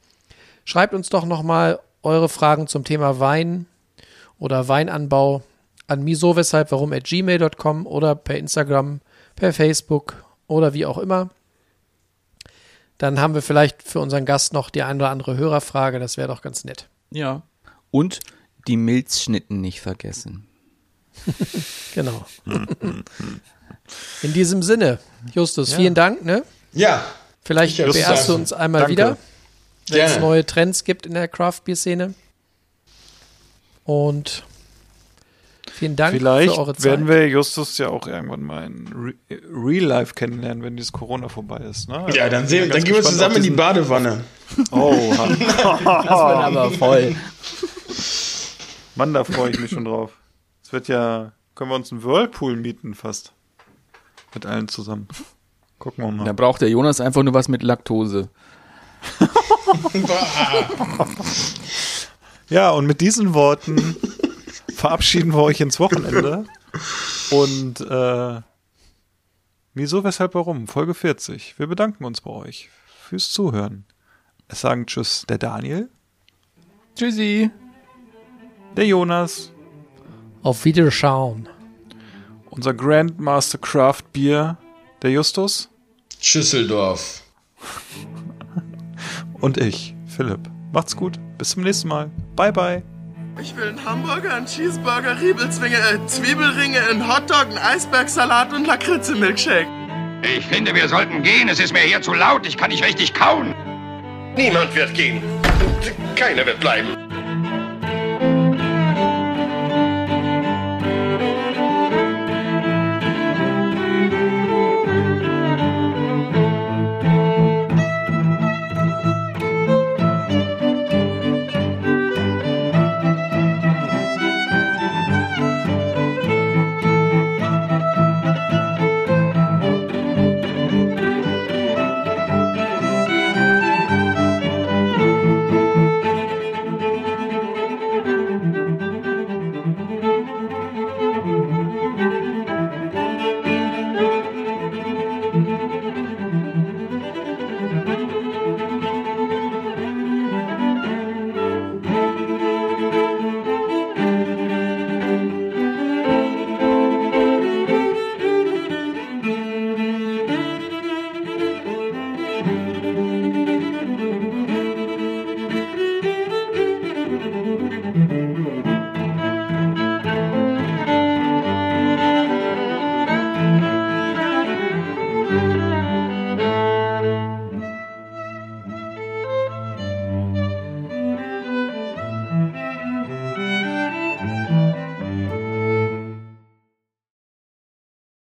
schreibt uns doch nochmal eure Fragen zum Thema Wein oder Weinanbau an miso weshalb warum at gmail.com oder per Instagram, per Facebook oder wie auch immer. Dann haben wir vielleicht für unseren Gast noch die eine oder andere Hörerfrage. Das wäre doch ganz nett. Ja. Und die Milzschnitten nicht vergessen. Genau. In diesem Sinne, Justus, vielen Dank. Ne? Ja, Vielleicht beehrst du uns einmal Danke. wieder, wenn es neue Trends gibt in der Craft Beer Szene. Und vielen Dank Vielleicht für eure Zeit. werden wir Justus ja auch irgendwann mal in Re Real Life kennenlernen, wenn dieses Corona vorbei ist. Ne? ja dann, sehen, dann gehen wir zusammen in die Badewanne. Oh, Das wird aber voll. Mann, da freue ich mich schon drauf. Es wird ja, können wir uns einen Whirlpool mieten fast. Mit allen zusammen. Gucken wir mal. Da braucht der Jonas einfach nur was mit Laktose. Ja, und mit diesen Worten verabschieden wir euch ins Wochenende. Und äh, wieso, weshalb, warum? Folge 40. Wir bedanken uns bei euch fürs Zuhören. Es sagen Tschüss der Daniel, Tschüssi. der Jonas, Auf Wiederschauen. unser Grandmaster Craft Beer, der Justus Schüsseldorf. und ich, Philipp. Macht's gut. Bis zum nächsten Mal. Bye, bye. Ich will einen Hamburger, einen Cheeseburger, Riebelzwinge, äh, Zwiebelringe, einen Hotdog, einen Eisbergsalat und Lakritze-Milkshake. Ich finde, wir sollten gehen. Es ist mir hier zu laut. Ich kann nicht richtig kauen. Niemand wird gehen. Keiner wird bleiben.